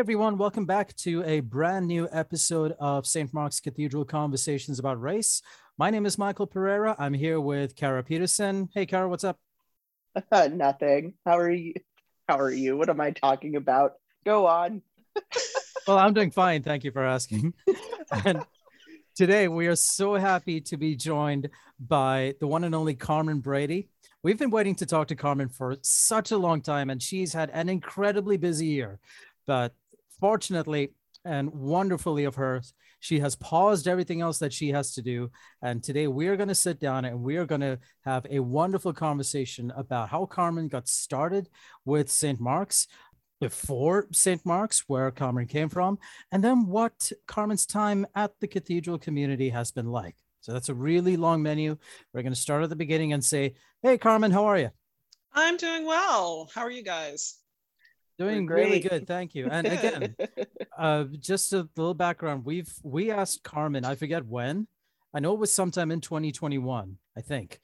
Everyone, welcome back to a brand new episode of St. Mark's Cathedral Conversations about Race. My name is Michael Pereira. I'm here with Kara Peterson. Hey Kara, what's up? Nothing. How are you? How are you? What am I talking about? Go on. well, I'm doing fine. Thank you for asking. and today we are so happy to be joined by the one and only Carmen Brady. We've been waiting to talk to Carmen for such a long time, and she's had an incredibly busy year. But fortunately and wonderfully of her, she has paused everything else that she has to do. And today we are going to sit down and we are going to have a wonderful conversation about how Carmen got started with St. Mark's before St. Mark's, where Carmen came from, and then what Carmen's time at the cathedral community has been like. So that's a really long menu. We're going to start at the beginning and say, Hey, Carmen, how are you? I'm doing well. How are you guys? Doing really good, thank you. And again, uh, just a little background. We've we asked Carmen. I forget when. I know it was sometime in 2021. I think.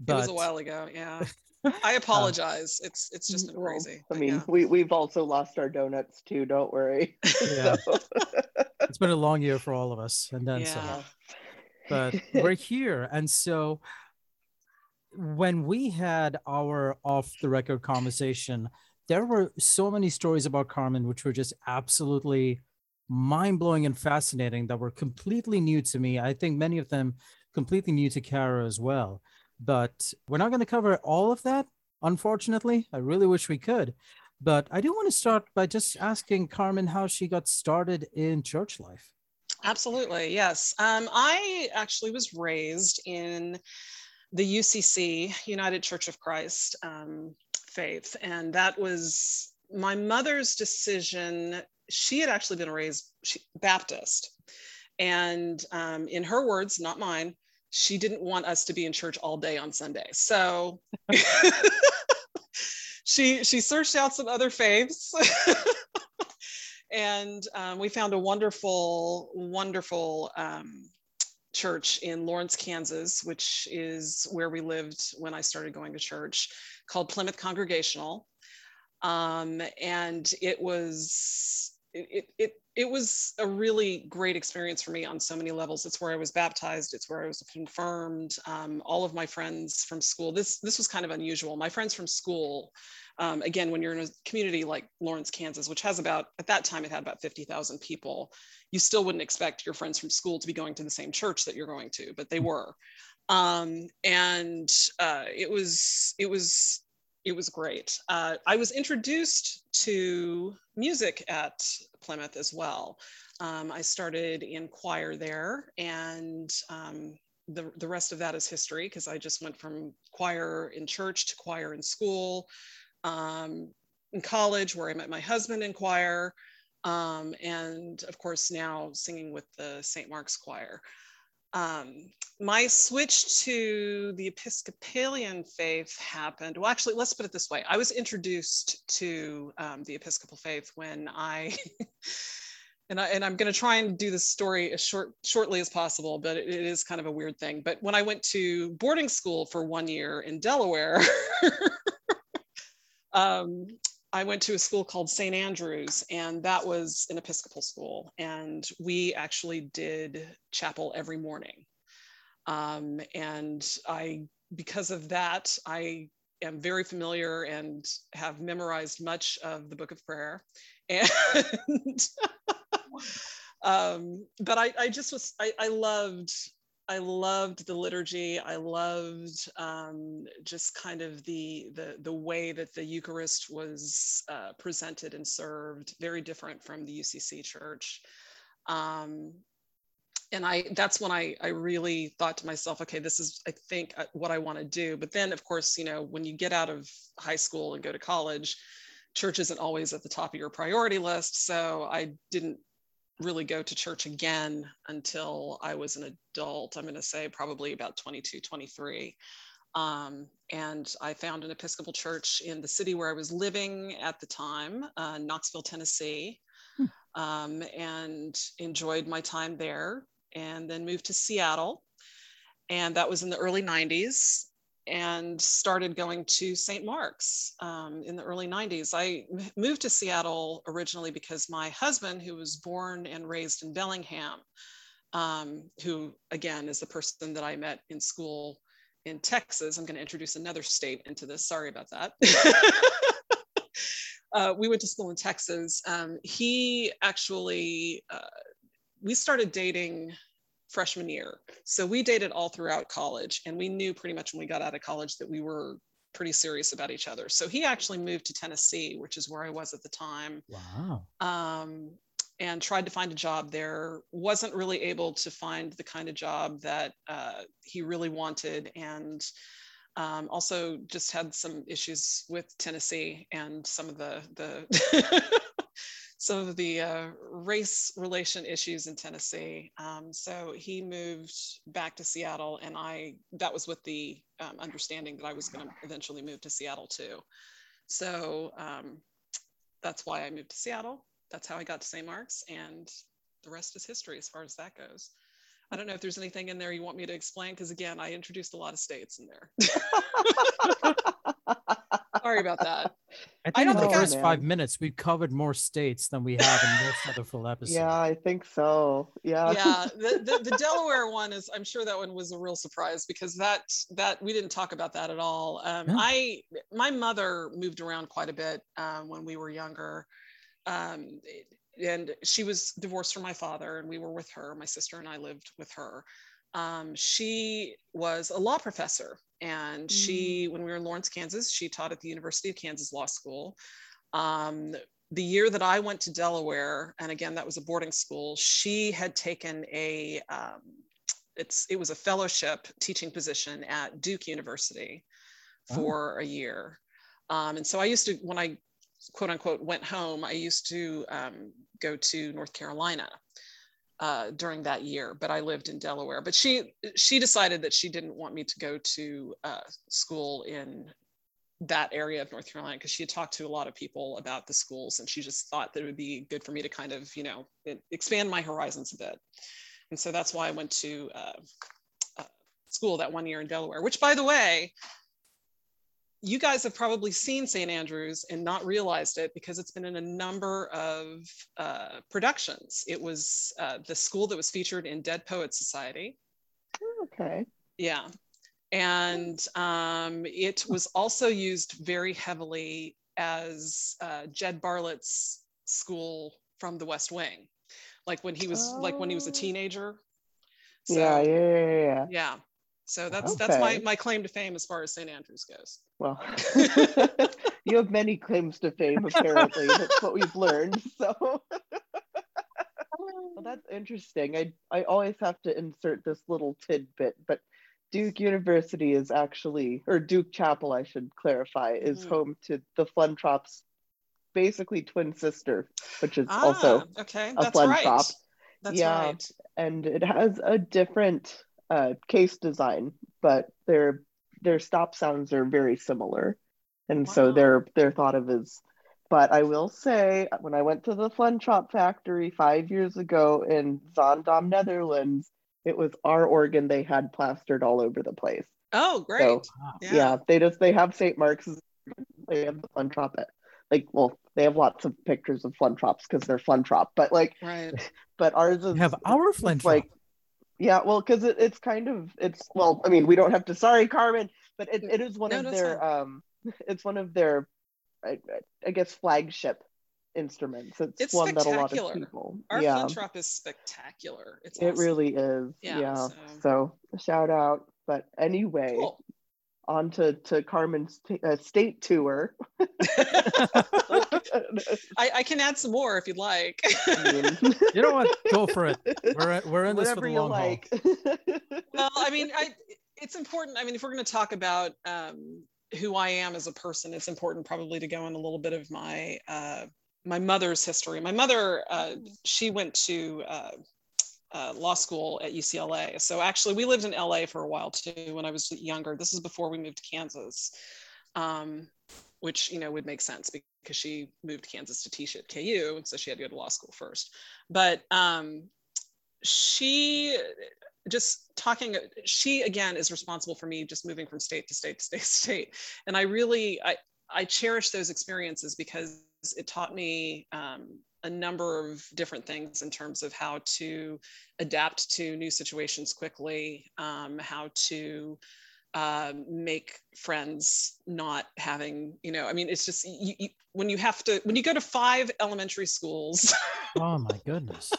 But, it was a while ago. Yeah. I uh, apologize. it's it's just been crazy. I mean, yeah. we we've also lost our donuts too. Don't worry. Yeah. it's been a long year for all of us, and then yeah. some. But we're here, and so when we had our off the record conversation there were so many stories about Carmen which were just absolutely mind blowing and fascinating that were completely new to me. I think many of them completely new to Kara as well. But we're not going to cover all of that, unfortunately. I really wish we could. But I do want to start by just asking Carmen how she got started in church life. Absolutely, yes. Um, I actually was raised in the UCC, United Church of Christ. Um, faith. And that was my mother's decision. She had actually been raised Baptist. And um, in her words, not mine, she didn't want us to be in church all day on Sunday. So she she searched out some other faiths. and um, we found a wonderful, wonderful um, church in Lawrence, Kansas, which is where we lived when I started going to church called Plymouth Congregational. Um, and it was it, it it was a really great experience for me on so many levels. It's where I was baptized. It's where I was confirmed. Um, all of my friends from school. This this was kind of unusual. My friends from school. Um, again, when you're in a community like Lawrence, Kansas, which has about at that time it had about fifty thousand people, you still wouldn't expect your friends from school to be going to the same church that you're going to, but they were um, and uh, it was it was it was great. Uh, I was introduced to music at Plymouth as well. Um, I started in choir there, and um, the the rest of that is history because I just went from choir in church to choir in school. Um, in college, where I met my husband in choir, um, and of course now singing with the St. Mark's Choir um, my switch to the Episcopalian faith happened. Well, actually, let's put it this way: I was introduced to um, the Episcopal faith when I, and I and I'm going to try and do this story as short shortly as possible, but it, it is kind of a weird thing. But when I went to boarding school for one year in Delaware. um, I went to a school called St. Andrews, and that was an Episcopal school. And we actually did chapel every morning. Um, and I, because of that, I am very familiar and have memorized much of the Book of Prayer. And, um, but I, I just was, I, I loved I loved the liturgy. I loved um, just kind of the, the, the way that the Eucharist was uh, presented and served, very different from the UCC church. Um, and I that's when I, I really thought to myself, okay, this is, I think, uh, what I want to do. But then, of course, you know, when you get out of high school and go to college, church isn't always at the top of your priority list. So I didn't really go to church again until I was an adult. I'm going to say probably about 22, 23. Um, and I found an Episcopal church in the city where I was living at the time, uh, Knoxville, Tennessee, hmm. um, and enjoyed my time there. And then moved to Seattle. And that was in the early 90s. And started going to St. Mark's um, in the early 90s. I moved to Seattle originally because my husband, who was born and raised in Bellingham, um, who again is the person that I met in school in Texas. I'm going to introduce another state into this. Sorry about that. uh, we went to school in Texas. Um, he actually, uh, we started dating freshman year. So we dated all throughout college, and we knew pretty much when we got out of college that we were pretty serious about each other. So he actually moved to Tennessee, which is where I was at the time. Wow. Um, and tried to find a job there. Wasn't really able to find the kind of job that uh, he really wanted, and um, also just had some issues with Tennessee and some of the the some of the uh, race relation issues in Tennessee. Um, so he moved back to Seattle, and I that was with the um, understanding that I was going to eventually move to Seattle too. So um, that's why I moved to Seattle. That's how I got to St. Mark's, and the rest is history as far as that goes. I don't know if there's anything in there you want me to explain, because again, I introduced a lot of states in there. Sorry about that. I think don't in the think first man. five minutes we've covered more states than we have in most other full episodes. Yeah, I think so. Yeah. yeah the, the, the delaware one is i'm sure that one was a real surprise because that that we didn't talk about that at all um, Yeah. i my mother moved around quite a bit um, when we were younger um, and she was divorced from my father and we were with her. My sister and i lived with her. Um, she was a law professor and she when we were in lawrence kansas she taught at the university of kansas law school. Um, the year that I went to Delaware, and again that was a boarding school, she had taken a um, it's it was a fellowship teaching position at Duke University Oh. for a year, um, and so I used to when I quote unquote went home, I used to um, go to North Carolina. Uh, during that year, but I lived in Delaware. But she she decided that she didn't want me to go to uh, school in that area of North Carolina because she had talked to a lot of people about the schools and she just thought that it would be good for me to kind of, you know, expand my horizons a bit. And so that's why I went to uh, uh, school that one year in Delaware, which by the way, you guys have probably seen St. Andrews and not realized it because it's been in a number of uh, productions. It was uh, the school that was featured in Dead Poets Society. Okay. Yeah. And um, it was also used very heavily as uh, Jed Bartlet's school from the West Wing, like when he was like when he was a Oh. teenager. yeah, yeah, yeah, yeah. yeah. So that's that's my my claim to fame as far as St. Andrews goes. Well, you have many claims to fame, apparently. That's what we've learned. So, well, that's interesting. I I always have to insert this little tidbit, but Duke University is actually, or Duke Chapel, I should clarify, is Mhm. home to the Flentrops' basically twin sister, which is also Ah, okay, a that's fun right. That's Yeah. right. and it has a different uh, case design, but their their stop sounds are very similar, and so they're they're thought of as. But I will say, when I went to the Flentrop factory five years ago in Zaandam, Netherlands, it was our organ they had plastered all over the place. Oh, great. Wow. Yeah, they just they have St. Mark's, they have the Flentrop. At, like, well, they have lots of pictures of Flentrops because they're Flentrop, but like, Right. but ours is We have our it's like yeah well because it, it's kind of it's well i mean we don't have to sorry carmen but it, it is one No, of their um it's one of their I, I guess flagship instruments it's, It's one that a lot of people Our yeah Flentrop is spectacular. It's it awesome. really is Yeah, yeah, so- so. shout out but anyway cool. on to, to carmen's t- uh, state tour I, I can add some more if you'd like. You know what? Go for it. We're we're in this for the you long haul. well, I mean, I, it's important. I mean, if we're going to talk about um, who I am as a person, it's important probably to go in a little bit of my uh, my mother's history. My mother, uh, she went to uh, uh, law school at UCLA. So actually, we lived in LA for a while too when I was younger. This is before we moved to Kansas, um, which you know would make sense because she moved to Kansas to teach at KU, and so she had to go to law school first. But um, she just talking she again is responsible for me just moving from state to state to state to state and i really i i cherish those experiences because it taught me um, a number of different things in terms of how to adapt to new situations quickly um, how to uh, make friends not having you know i mean it's just you, you, when you have to when you go to five elementary schools. Oh my goodness.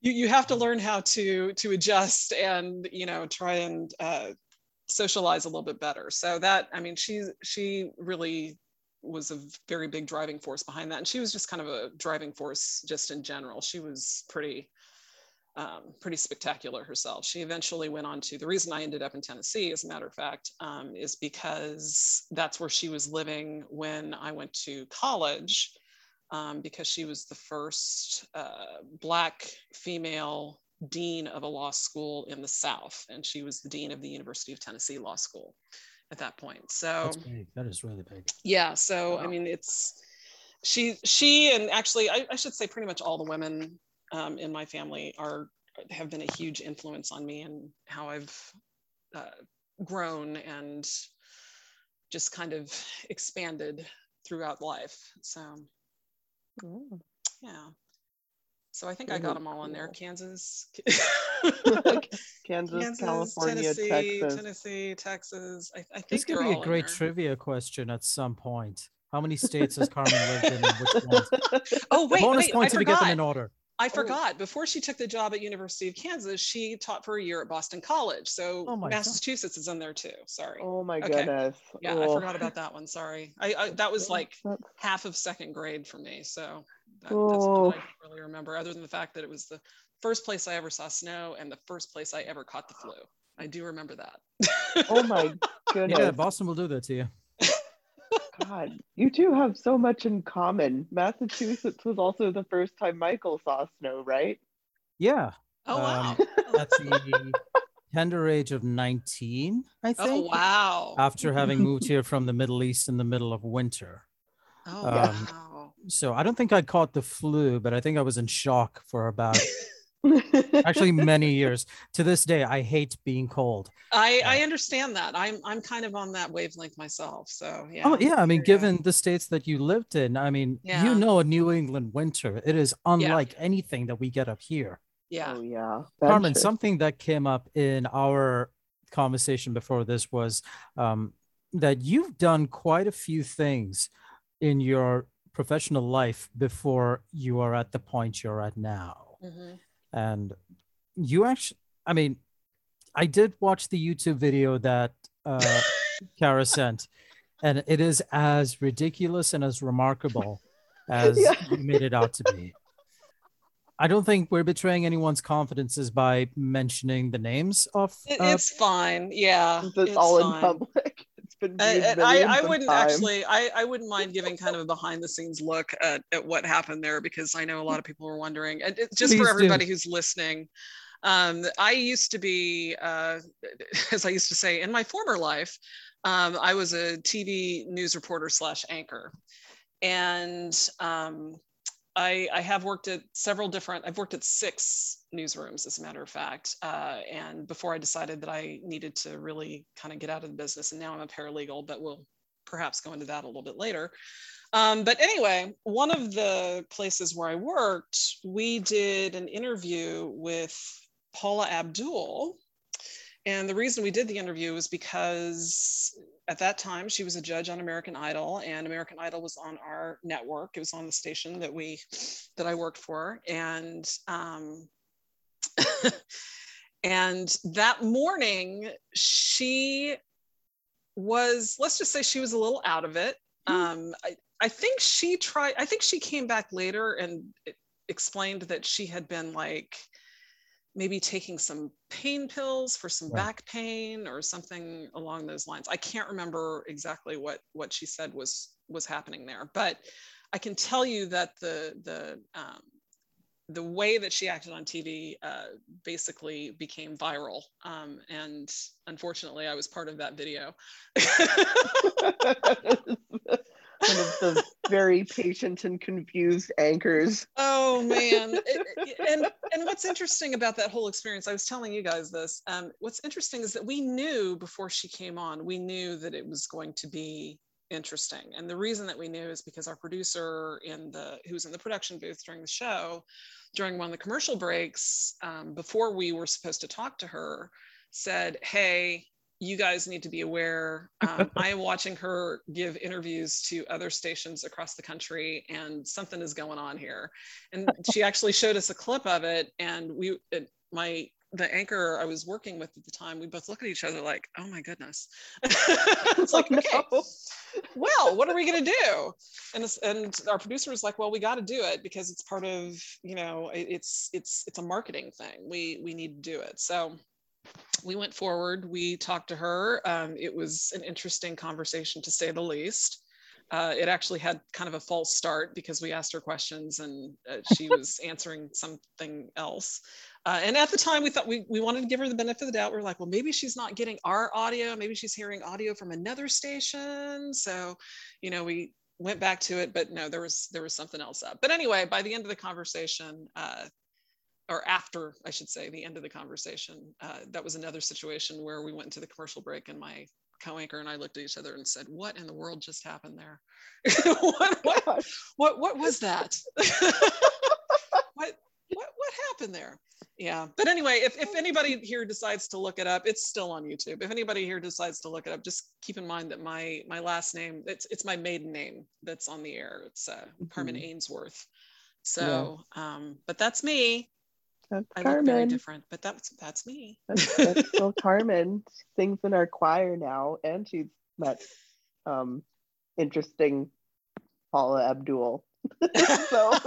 You, you have to learn how to to adjust and you know try and uh, socialize a little bit better. So that i mean she she really was a very big driving force behind that. And she was just kind of a driving force just in general. She was pretty um, pretty spectacular herself. She eventually went on to the reason I ended up in Tennessee, as a matter of fact, um, is because that's where she was living when I went to college um, because she was the first uh, Black female dean of a law school in the South, and she was the dean of the University of Tennessee Law School at that point. So. That is really big. Yeah. So wow. I mean, it's she she and actually I, I, should say pretty much all the women um, in my family are have been a huge influence on me and how I've uh, grown and just kind of expanded throughout life. So Mm. Yeah. So I think I got them all in there. Kansas, Kansas, Kansas, California, Tennessee, Texas. Tennessee, Texas. I, I think this could be a great trivia question at some point. How many states has Carmen lived in, and which ones? Oh wait, bonus wait, points I if you get them in order. I oh. forgot. Before she took the job at University of Kansas, she taught for a year at Boston College. So Oh my Massachusetts is in there too. Sorry. Oh my Okay. goodness. Yeah, I Oh. forgot about that one. Sorry. I, I that was like That's- half of second grade for me. So that, that's Oh. what I really remember, other than the fact that it was the first place I ever saw snow and the first place I ever caught the flu. I do remember that. Oh my goodness. Yeah, Boston will do that to you. God, you two have so much in common. Massachusetts was also the first time Michael saw snow, right? Yeah, Oh wow. Um, at the tender age of 19, I think. oh think. wow. After having moved here from the Middle East in the middle of winter. Oh um, wow. So I don't think I caught the flu, but I think I was in shock for about actually many years. To this day, I hate being cold. I, I understand that. I'm I'm kind of on that wavelength myself. So yeah. Oh yeah, I mean, Yeah. given the states that you lived in, I mean, Yeah. you know, a New England winter, it is unlike anything that we get up here. Yeah. Oh yeah. That's Carmen, true. something that came up in our conversation before this was um, that you've done quite a few things in your professional life before you are at the point you're at now. Mhm. And you actually, I mean, I did watch the YouTube video that uh, Kara sent, and it is as ridiculous and as remarkable as Yeah. you made it out to be. I don't think we're betraying anyone's confidences by mentioning the names of. Uh, it's fine. Yeah. It's it's all in public. It's been I, I, I wouldn't times. actually I, I wouldn't mind giving kind of a behind the scenes look at, at what happened there because I know a lot of people were wondering and it, just Please for do. everybody who's listening um, I used to be uh, as I used to say in my former life um, I was a TV news reporter slash anchor and um, I, I have worked at several different, I've worked at six newsrooms, as a matter of fact. Uh, and before I decided that I needed to really kind of get out of the business, and now I'm a paralegal, but we'll perhaps go into that a little bit later. Um, but anyway, one of the places where I worked, we did an interview with Paula Abdul. And the reason we did the interview was because at that time she was a judge on American Idol, and American Idol was on our network. It was on the station that we that I worked for, and um, and that morning she was let's just say she was a little out of it. Um, I, I think she tried. I think she came back later and explained that she had been like maybe taking some pain pills for some Right. back pain or something along those lines. I can't remember exactly what what she said was was happening there, but I can tell you that the the um, the way that she acted on TV uh, basically became viral, um, and unfortunately, I was part of that video. one of the very patient and confused anchors. Oh man, and and what's interesting about that whole experience? I was telling you guys this. Um, what's interesting is that we knew before she came on, we knew that it was going to be interesting, and the reason that we knew is because our producer in the who's in the production booth during the show, during one of the commercial breaks, um, before we were supposed to talk to her, said, "Hey." you guys need to be aware. Um, I am watching her give interviews to other stations across the country, and something is going on here. And she actually showed us a clip of it, and we, it, my the anchor I was working with at the time, we both look at each other like, "Oh my goodness!" it's like, oh, okay, no. well, what are we gonna do? And and our producer was like, "Well, we got to do it because it's part of you know, it, it's it's it's a marketing thing. We we need to do it." So we went forward. We talked to her. Um, it was an interesting conversation to say the least. Uh, it actually had kind of a false start because we asked her questions and uh, she was answering something else. Uh, and at the time, we thought we, we wanted to give her the benefit of the doubt. We are like, well, maybe she's not getting our audio. Maybe she's hearing audio from another station. So, you know, we went back to it, but no, there was there was something else up. But anyway, by the end of the conversation, uh, or after I should say the end of the conversation, uh, that was another situation where we went into the commercial break and my co-anchor and I looked at each other and said, "What in the world just happened there? what, what, what, what was that? what, what, what happened there?" Yeah, but anyway, if, if anybody here decides to look it up, it's still on YouTube. If anybody here decides to look it up, just keep in mind that my my last name it's it's my maiden name that's on the air. It's uh, Carmen mm-hmm. Ainsworth. So, yeah. um, but that's me. That's I Carmen. look very different, but that's that's me. That's, that's still Carmen. She sings in our choir now, and she's met um, interesting Paula Abdul. so.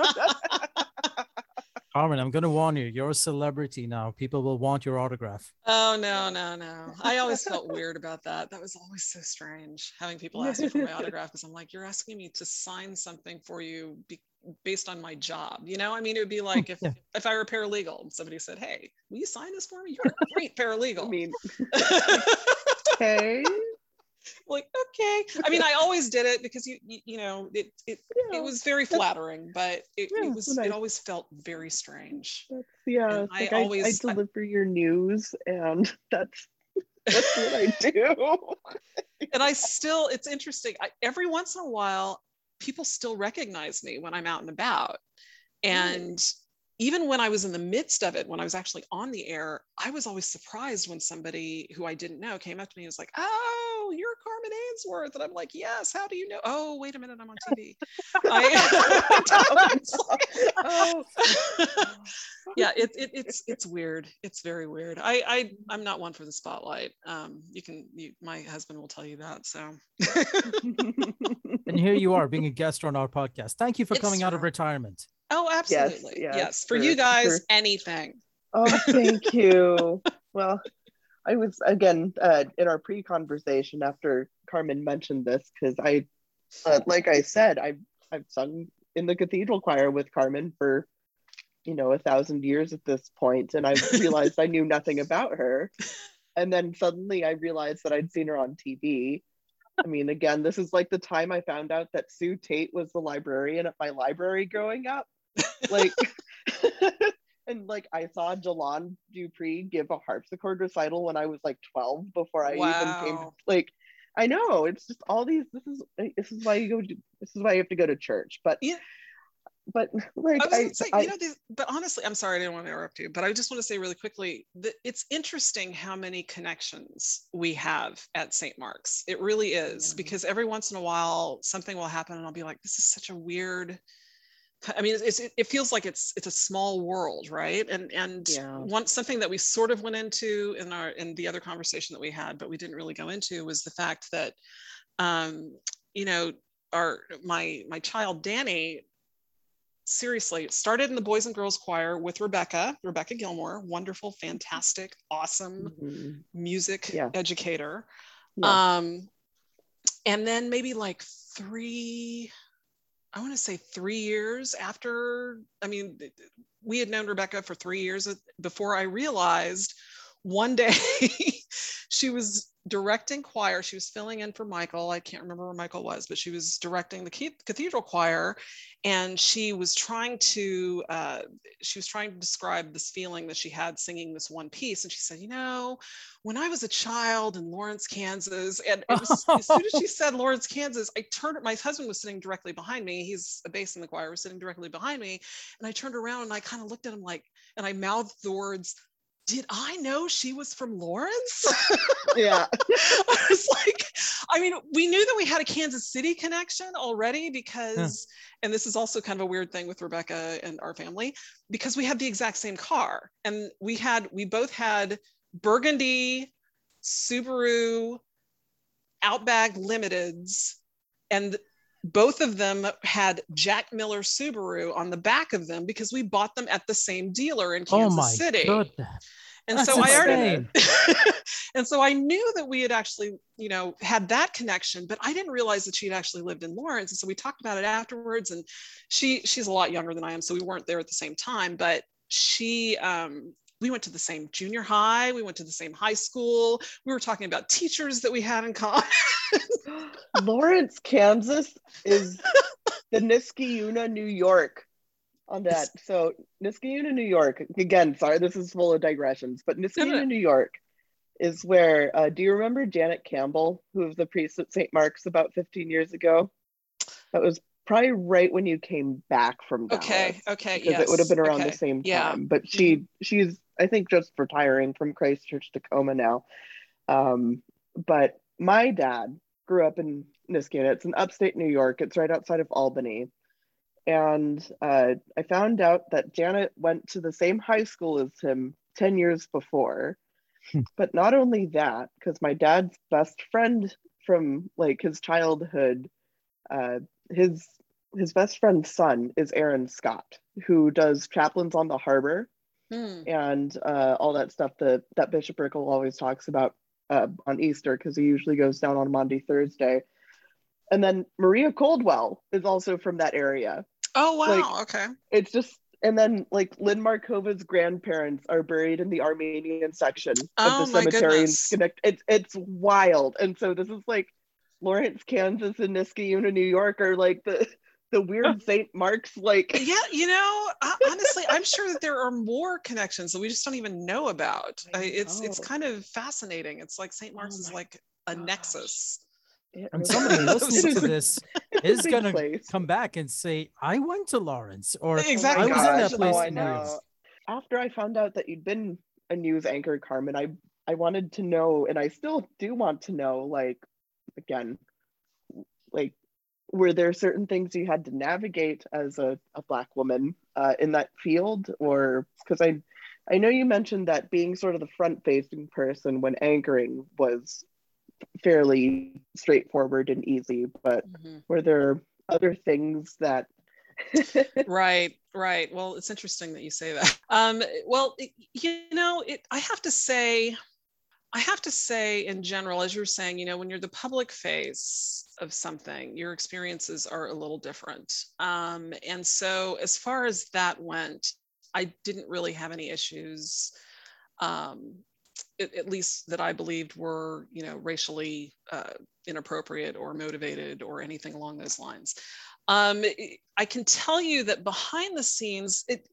Carmen, I'm going to warn you. You're a celebrity now. People will want your autograph. Oh no, no, no! I always felt weird about that. That was always so strange having people ask me for my autograph because I'm like, you're asking me to sign something for you be- based on my job. You know, I mean, it would be like if yeah. if I were paralegal and somebody said, "Hey, will you sign this for me?" You're a great paralegal. I mean, okay. like okay i mean i always did it because you you, you know it it, yeah. it was very flattering but it, yeah, it was it always felt very strange that's, yeah like I, always I deliver I, your news and that's that's what i do and i still it's interesting I, every once in a while people still recognize me when I'm out and about. And mm. even when I was in the midst of it, when I was actually on the air, I was always surprised when somebody who I didn't know came up to me and was like, Oh, you're Carmen Ainsworth. And I'm like, Yes, how do you know? Oh, wait a minute, I'm on TV. I, oh. Yeah, it, it, it's it's weird. It's very weird. I, I I'm not one for the spotlight. Um, you can you, my husband will tell you that. So and here you are being a guest on our podcast. Thank you for it's coming true. out of retirement. Oh, absolutely. Yes, yes. yes. For, for you guys, for... anything. Oh, thank you. well, I was again uh, in our pre-conversation after Carmen mentioned this because I, uh, like I said, I've I've sung in the cathedral choir with Carmen for, you know, a thousand years at this point, and I realized I knew nothing about her, and then suddenly I realized that I'd seen her on TV, I mean, again, this is like the time I found out that Sue Tate was the librarian at my library growing up. Like, and like I saw Jillon Dupree give a harpsichord recital when I was like 12 before I wow. even came. To, like, I know it's just all these. This is this is why you go. To, this is why you have to go to church. But yeah, but like I, say, I, you know, these, but honestly, I'm sorry, I didn't want to interrupt you, but I just want to say really quickly that it's interesting how many connections we have at St. Mark's. It really is yeah. because every once in a while something will happen, and I'll be like, "This is such a weird." I mean, it's, it, it feels like it's it's a small world, right? And and yeah. one something that we sort of went into in our in the other conversation that we had, but we didn't really go into was the fact that, um, you know, our my my child Danny seriously, it started in the Boys and Girls Choir with Rebecca, Rebecca Gilmore, wonderful, fantastic, awesome mm-hmm. music yeah. educator. Yeah. Um, and then maybe like three, I want to say three years after, I mean, we had known Rebecca for three years before I realized one day she was directing choir. She was filling in for Michael. I can't remember where Michael was, but she was directing the cathedral choir, and she was trying to uh, she was trying to describe this feeling that she had singing this one piece. And she said, "You know, when I was a child in Lawrence, Kansas, and was, as soon as she said Lawrence, Kansas, I turned. My husband was sitting directly behind me. He's a bass in the choir, was sitting directly behind me, and I turned around and I kind of looked at him like, and I mouthed the words." Did I know she was from Lawrence? yeah. I was like, I mean, we knew that we had a Kansas City connection already because, yeah. and this is also kind of a weird thing with Rebecca and our family, because we had the exact same car. And we had, we both had Burgundy, Subaru, Outback Limiteds, and both of them had Jack Miller Subaru on the back of them because we bought them at the same dealer in oh Kansas oh City. Goodness. And That's so insane. I already and so I knew that we had actually, you know, had that connection, but I didn't realize that she had actually lived in Lawrence. And so we talked about it afterwards. And she she's a lot younger than I am, so we weren't there at the same time. But she um, we went to the same junior high, we went to the same high school. We were talking about teachers that we had in common. Lawrence, Kansas is the Niskayuna, New York on that. So Niskayuna, New York, again, sorry, this is full of digressions, but Niskayuna, New York is where, uh, do you remember Janet Campbell, who was the priest at St. Mark's about 15 years ago? That was probably right when you came back from Dallas. Okay, okay, because yes. it would have been around okay. the same time. Yeah. But she, she's, I think, just retiring from Christ Church Tacoma now. Um, but my dad grew up in Niskayuna. It's in upstate New York. It's right outside of Albany. And uh, I found out that Janet went to the same high school as him 10 years before. Hmm. but not only that, because my dad's best friend from like his childhood, uh, his his best friend's son is Aaron Scott, who does chaplains on the harbor hmm. and uh, all that stuff that that Bishop Rickel always talks about uh, on Easter because he usually goes down on Monday Thursday. And then Maria Coldwell is also from that area. Oh wow! Like, okay. It's just and then like Lynn Markova's grandparents are buried in the Armenian section oh, of the cemetery in Schenectady. It's it's wild. And so this is like Lawrence, Kansas and Niskayuna, New York are like the the weird St. Mark's like yeah you know honestly i'm sure that there are more connections that we just don't even know about I, it's it's kind of fascinating it's like St. Oh Mark's oh is like a gosh. nexus and somebody listening to this is going to come back and say i went to lawrence or oh exactly i was in that oh, place oh, I know. after i found out that you'd been a news anchor carmen i i wanted to know and i still do want to know like again like were there certain things you had to navigate as a, a black woman uh, in that field? Or because i i know you mentioned that being sort of the front facing person when anchoring was fairly straightforward and easy but mm-hmm. were there other things that right right. Well it's interesting that you say that. Um well it, you know it i have to say I have to say, in general, as you're saying, you know, when you're the public face of something, your experiences are a little different. Um, and so, as far as that went, I didn't really have any issues, um, at, least that I believed were, you know, racially uh, inappropriate or motivated or anything along those lines. Um, I can tell you that behind the scenes, it,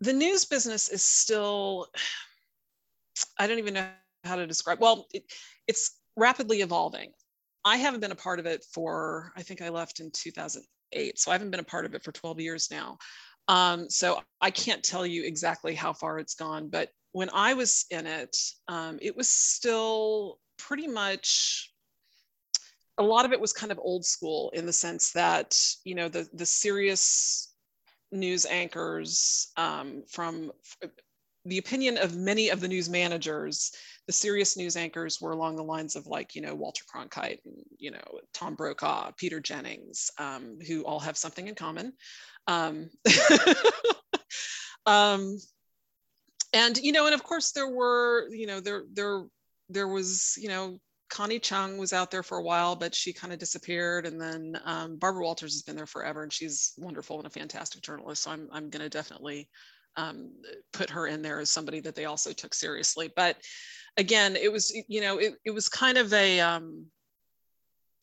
the news business is still I don't even know how to describe. Well, it, it's rapidly evolving. I haven't been a part of it for, I think I left in 2008. So I haven't been a part of it for 12 years now. Um, so I can't tell you exactly how far it's gone, but when I was in it, um, it was still pretty much a lot of it was kind of old school in the sense that you know the the serious news anchors um, from the opinion of many of the news managers, the serious news anchors were along the lines of like, you know, Walter Cronkite, and, you know, Tom Brokaw, Peter Jennings, um, who all have something in common. Um, um, and, you know, and of course there were, you know, there, there, there was, you know, Connie Chung was out there for a while, but she kind of disappeared. And then um, Barbara Walters has been there forever and she's wonderful and a fantastic journalist. So I'm, I'm going to definitely um, put her in there as somebody that they also took seriously. But again, it was, you know, it, it was kind of a um,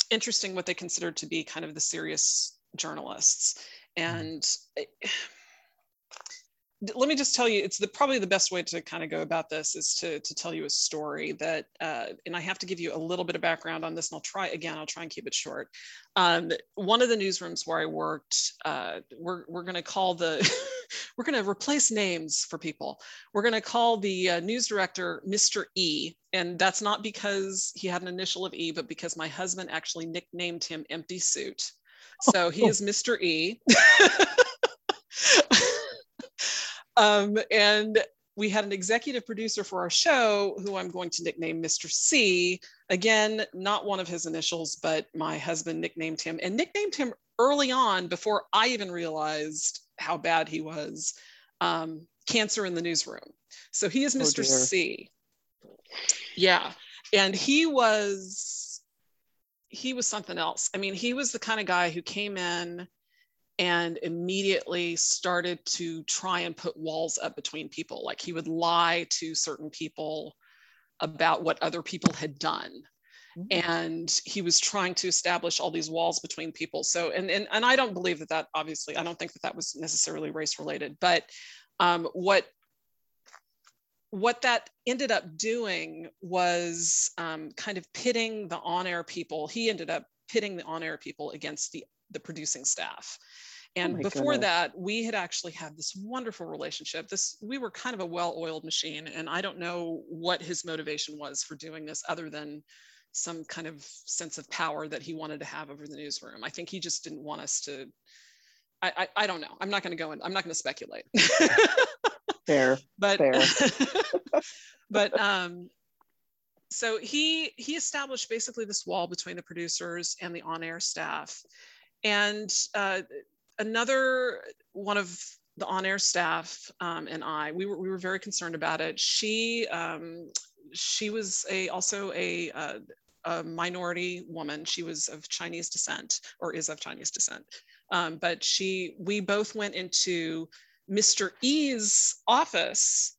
interesting what they considered to be kind of the serious journalists. Mm-hmm. And it, let me just tell you, it's the, probably the best way to kind of go about this is to, to tell you a story that, uh, and I have to give you a little bit of background on this and I'll try, again, I'll try and keep it short. Um, one of the newsrooms where I worked, uh, we're, we're going to call the, we're going to replace names for people. We're going to call the uh, news director Mr. E. And that's not because he had an initial of E, but because my husband actually nicknamed him Empty Suit. So he is Mr. E. Um, and we had an executive producer for our show who I'm going to nickname Mr. C. Again, not one of his initials, but my husband nicknamed him and nicknamed him early on before I even realized how bad he was. Um, cancer in the newsroom. So he is Mr. Oh C. Yeah. And he was he was something else. I mean, he was the kind of guy who came in and immediately started to try and put walls up between people. Like he would lie to certain people about what other people had done. Mm-hmm. And he was trying to establish all these walls between people. So, and, and, and I don't believe that that obviously, I don't think that that was necessarily race related, but um, what what that ended up doing was um, kind of pitting the on-air people. He ended up pitting the on-air people against the the producing staff. Oh and oh before goodness. that, we had actually had this wonderful relationship. This we were kind of a well-oiled machine, and I don't know what his motivation was for doing this, other than some kind of sense of power that he wanted to have over the newsroom. I think he just didn't want us to. I I, I don't know. I'm not going to go in. I'm not going to speculate. fair, but fair. but um, so he he established basically this wall between the producers and the on-air staff and uh, another one of the on-air staff um, and I, we were, we were very concerned about it. She, um, she was a, also a, uh, a minority woman. She was of Chinese descent or is of Chinese descent. Um, but she, we both went into Mr. E's office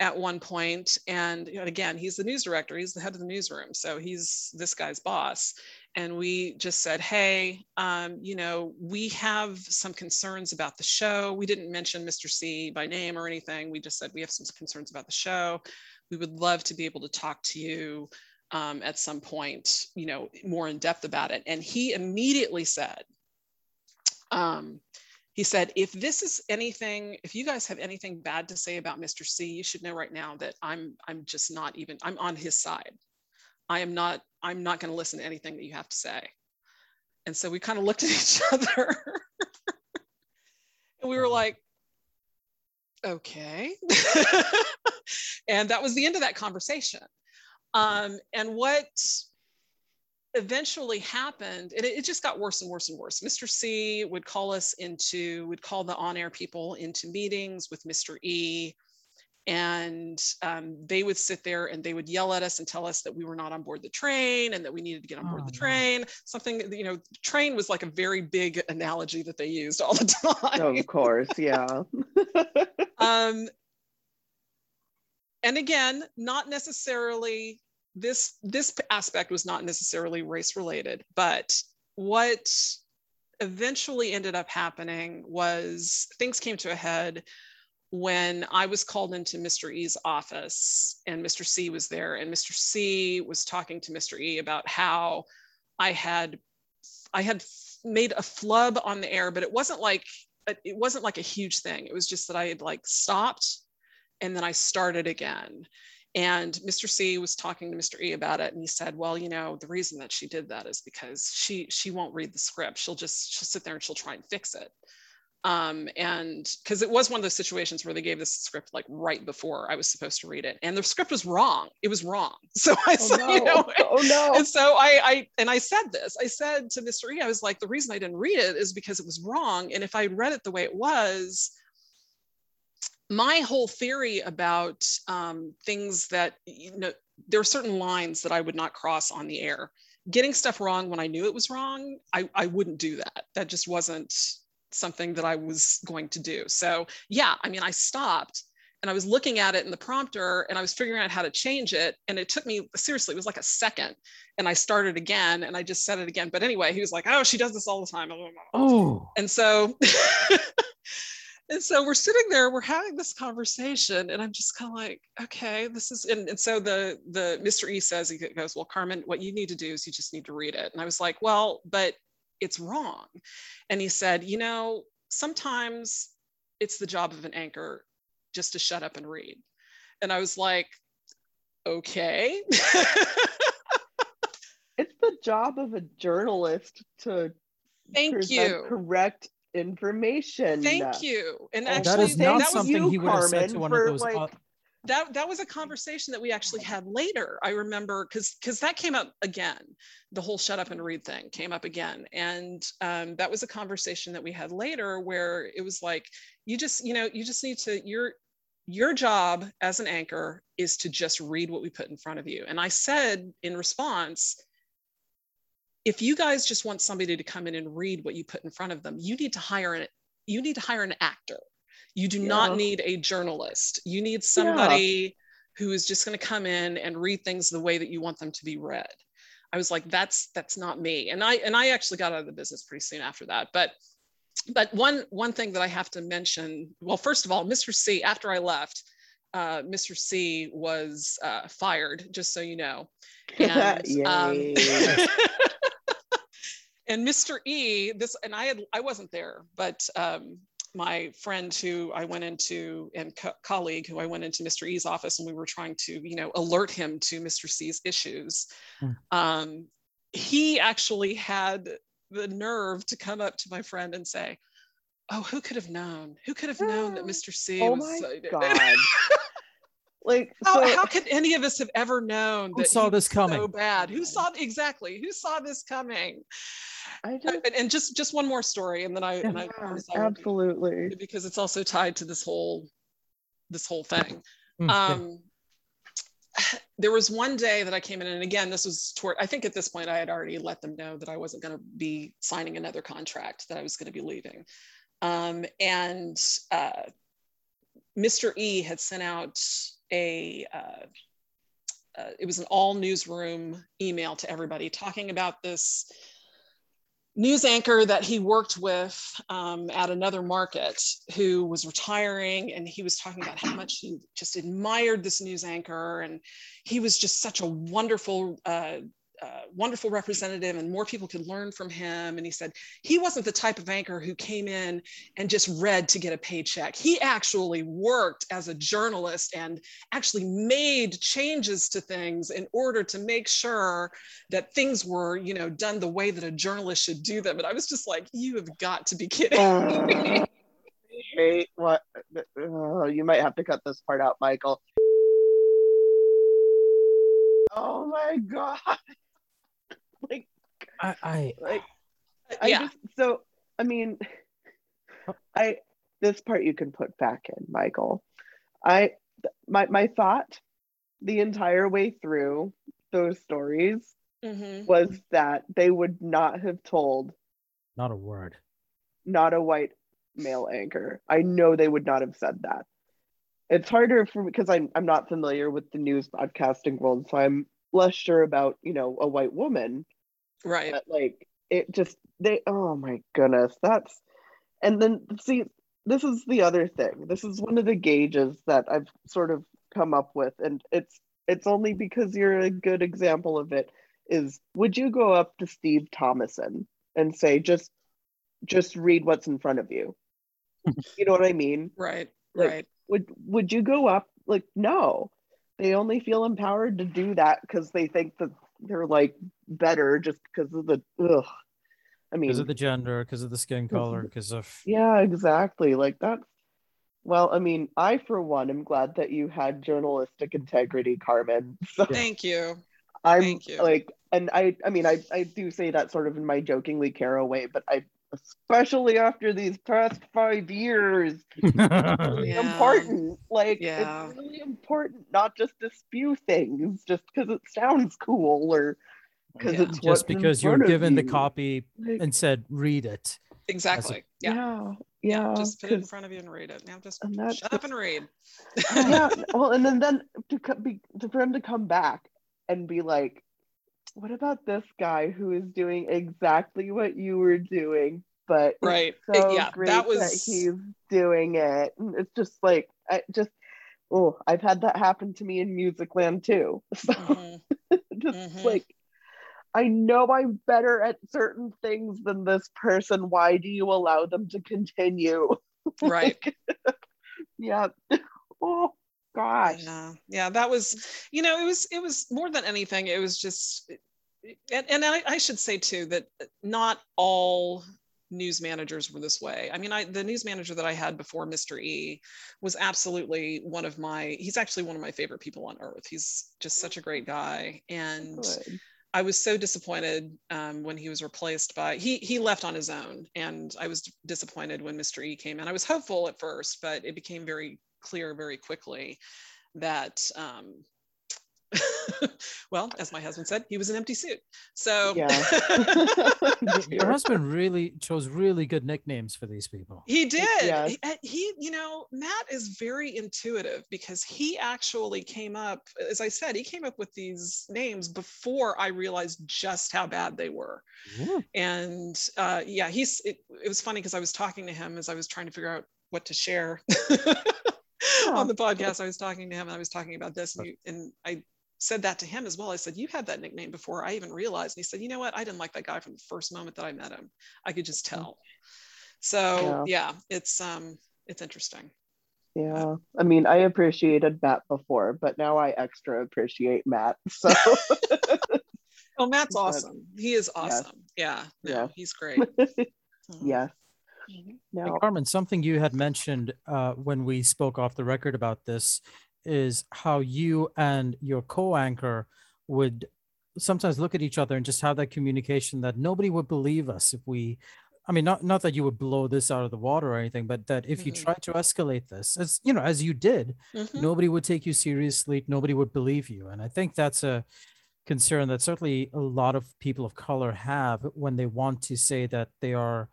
at one point and again he's the news director he's the head of the newsroom so he's this guy's boss and we just said, hey, um, you know, we have some concerns about the show. We didn't mention Mr. C by name or anything. We just said we have some concerns about the show. We would love to be able to talk to you um, at some point, you know, more in depth about it. And he immediately said, um, he said, if this is anything, if you guys have anything bad to say about Mr. C, you should know right now that I'm, I'm just not even, I'm on his side. I am not, I'm not going to listen to anything that you have to say. And so we kind of looked at each other and we were like, okay. and that was the end of that conversation. Um, and what eventually happened, and it, it, just got worse and worse and worse. Mr. C would call us into, would call the on air people into meetings with Mr. E and um, they would sit there and they would yell at us and tell us that we were not on board the train and that we needed to get on board oh, the train something you know train was like a very big analogy that they used all the time Oh, of course yeah um, and again not necessarily this this aspect was not necessarily race related but what eventually ended up happening was things came to a head when I was called into Mr. E's office and Mr. C was there, and Mr. C was talking to Mr. E about how I had I had made a flub on the air, but it wasn't like it wasn't like a huge thing. It was just that I had like stopped and then I started again. And Mr. C was talking to Mr. E about it, and he said, "Well, you know, the reason that she did that is because she she won't read the script. She'll just she'll sit there and she'll try and fix it." um, and because it was one of those situations where they gave this script like right before I was supposed to read it, and the script was wrong. It was wrong. So I oh, said, no. you know, oh no. And so I, I and I said this. I said to Mr. E, I was like, the reason I didn't read it is because it was wrong, and if I read it the way it was, my whole theory about um, things that you know, there are certain lines that I would not cross on the air. Getting stuff wrong when I knew it was wrong, I, I wouldn't do that. That just wasn't something that I was going to do. So yeah, I mean, I stopped and I was looking at it in the prompter and I was figuring out how to change it. And it took me seriously, it was like a second. And I started again and I just said it again. But anyway, he was like, oh, she does this all the time. Oh. And so and so we're sitting there, we're having this conversation, and I'm just kind of like, okay, this is and, and so the the Mr. E says he goes, Well, Carmen, what you need to do is you just need to read it. And I was like, Well, but it's wrong. And he said, you know, sometimes it's the job of an anchor just to shut up and read. And I was like, okay. it's the job of a journalist to thank you correct information. Thank you. And actually, that is not that something he would have said to one of those. Like, that that was a conversation that we actually had later. I remember because because that came up again. The whole shut up and read thing came up again, and um, that was a conversation that we had later where it was like you just you know you just need to your your job as an anchor is to just read what we put in front of you. And I said in response, if you guys just want somebody to come in and read what you put in front of them, you need to hire an you need to hire an actor. You do yeah. not need a journalist. You need somebody yeah. who is just going to come in and read things the way that you want them to be read. I was like, that's that's not me. And I and I actually got out of the business pretty soon after that. But but one one thing that I have to mention, well, first of all, Mr. C, after I left, uh, Mr. C was uh, fired, just so you know. And, um, and Mr. E, this, and I had, I wasn't there, but um, my friend who I went into and co- colleague who I went into Mr. E's office and we were trying to, you know, alert him to Mr. C's issues. Mm. Um, he actually had the nerve to come up to my friend and say, "Oh, who could have known? Who could have known that Mr. C oh was?" My God. like how, so, how could any of us have ever known who saw this coming? so bad? Who saw exactly who saw this coming? I just, and just just one more story and then i, yeah, and I absolutely. because it's also tied to this whole this whole thing. Mm, um yeah. there was one day that i came in and again this was toward i think at this point i had already let them know that i wasn't going to be signing another contract that i was going to be leaving. Um, and uh, mr e had sent out a uh, uh, it was an all newsroom email to everybody talking about this news anchor that he worked with um, at another market who was retiring and he was talking about how much he just admired this news anchor and he was just such a wonderful uh, wonderful representative and more people could learn from him. And he said he wasn't the type of anchor who came in and just read to get a paycheck. He actually worked as a journalist and actually made changes to things in order to make sure that things were, you know, done the way that a journalist should do them. And I was just like, you have got to be kidding. Uh, what uh, you might have to cut this part out, Michael. Oh my god like I, I like I yeah. just so I mean I this part you can put back in, Michael. I my my thought the entire way through those stories mm-hmm. was that they would not have told not a word not a white male anchor i know they would not have said that it's harder for because I'm, I'm not familiar with the news broadcasting world so i'm less sure about you know a white woman. Right. But like it just they oh my goodness that's and then see this is the other thing. This is one of the gauges that i've sort of come up with and it's it's only because you're a good example of it is would you go up to steve thomason and say just just read what's in front of you. You know what i mean? Right like, right. would would you go up? Like no they only feel empowered to do that because they think that they're like better just because of the ugh. I mean, because of the gender, because of the skin color, because of yeah, exactly. Like that's well, I mean, I for one am glad that you had journalistic integrity, Carmen. So Thank you. I'm Thank you. like, and I, I mean, I, I do say that sort of in my jokingly Carol way, but I, especially after these past five years, really yeah. important. Like, yeah. it's really important not just to spew things just because it sounds cool or because yeah. it's just because you were given you. the copy like, and said read it exactly. Yeah. yeah, yeah. Just put it in 'cause- front of you and read it. Now just and that's shut up and read. yeah. Well, and then then to be to, for him to come back and be like, "What about this guy who is doing exactly what you were doing?" But Right. So yeah, great that that, he's doing it. And it's just like I just oh, I've had that happen to me in Musicland too. So Mhm. just Mhm. like I know I'm better at certain things than this person. Why do you allow them to continue? Right. Yeah. Oh gosh. Yeah, yeah, that was, you know, it was it was more than anything. It was just, and, and I, I should say too that not all news managers were this way. I mean, I the news manager that I had before Mr. E was absolutely one of my. He's actually one of my favorite people on earth. He's just such a great guy, and Good. I was so disappointed um, when he was replaced by he he left on his own, and I was disappointed when Mr. E came in. I was hopeful at first, but it became very clear very quickly that um, well, as my husband said, he was an empty suit. So Yeah. Your husband really chose really good nicknames for these people. He did. Yes. He, uh, he, you know, Matt is very intuitive because he actually came up, as I said, he came up with these names before I realized just how bad they were. Ooh. And uh, yeah, he's, it, it was funny because I was talking to him as I was trying to figure out what to share on the podcast. I was talking to him and I was talking about this and, and I said that to him as well. I said, you had that nickname before I even realized. And he said, you know what? I didn't like that guy from the first moment that I met him. I could just tell. So yeah, it's um it's interesting. Yeah. I mean, I appreciated Matt before, but now I extra appreciate Matt. So Oh, Matt's awesome. He is Yes. awesome. Yeah. No, Yeah. he's great. yes. Hey, Carmen, something you had mentioned uh, when we spoke off the record about this is how you and your co-anchor would sometimes look at each other and just have that communication that nobody would believe us if we I mean not not that you would blow this out of the water or anything, but that if you Mhm. tried to escalate this as you know, as you did, Mhm. nobody would take you seriously, nobody would believe you. And I think that's a concern that certainly a lot of people of color have when they want to say that they are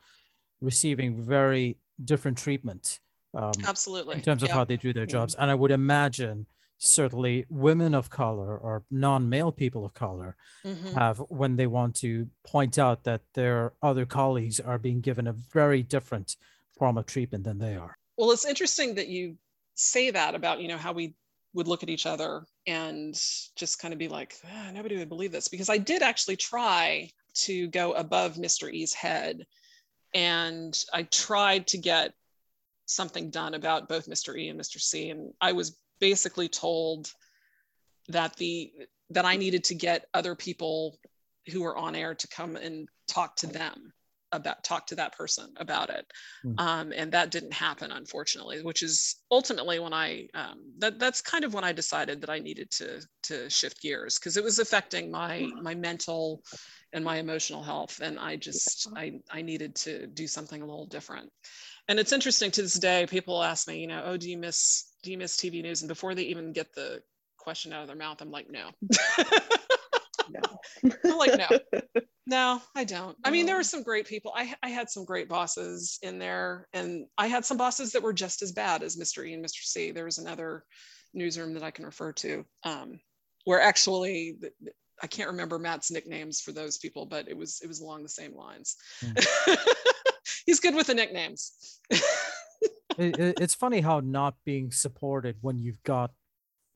receiving very different treatment um, Absolutely. in terms of Yeah. how they do their jobs. And I would imagine certainly women of color or non-male people of color Mhm. have when they want to point out that their other colleagues are being given a very different form of treatment than they are. Well, it's interesting that you say that about, you know, how we would look at each other and just kind of be like, "Ah, nobody would believe this. Because I did actually try to go above Mr. E's head. And I tried to get something done about both Mr. E and Mr. C. And I was basically told that the that I needed to get other people who were on air to come and talk to them about talk to that person about it Mm. um, and that didn't happen unfortunately which is ultimately when i um, that that's kind of when i decided that i needed to to shift gears because it was affecting my my mental and my emotional health and i just i i needed to do something a little different and it's interesting to this day people ask me you know oh do you miss do you miss tv news and before they even get the question out of their mouth i'm like no no. I'm like, no. No, I don't. I mean, there were some great people. I, I had some great bosses in there, and I had some bosses that were just as bad as Mr. E and Mr. C. There was another newsroom that I can refer to um, where actually I can't remember Matt's nicknames for those people, but it was it was along the same lines. He's good with the nicknames. It- it- it's funny how not being supported when you've got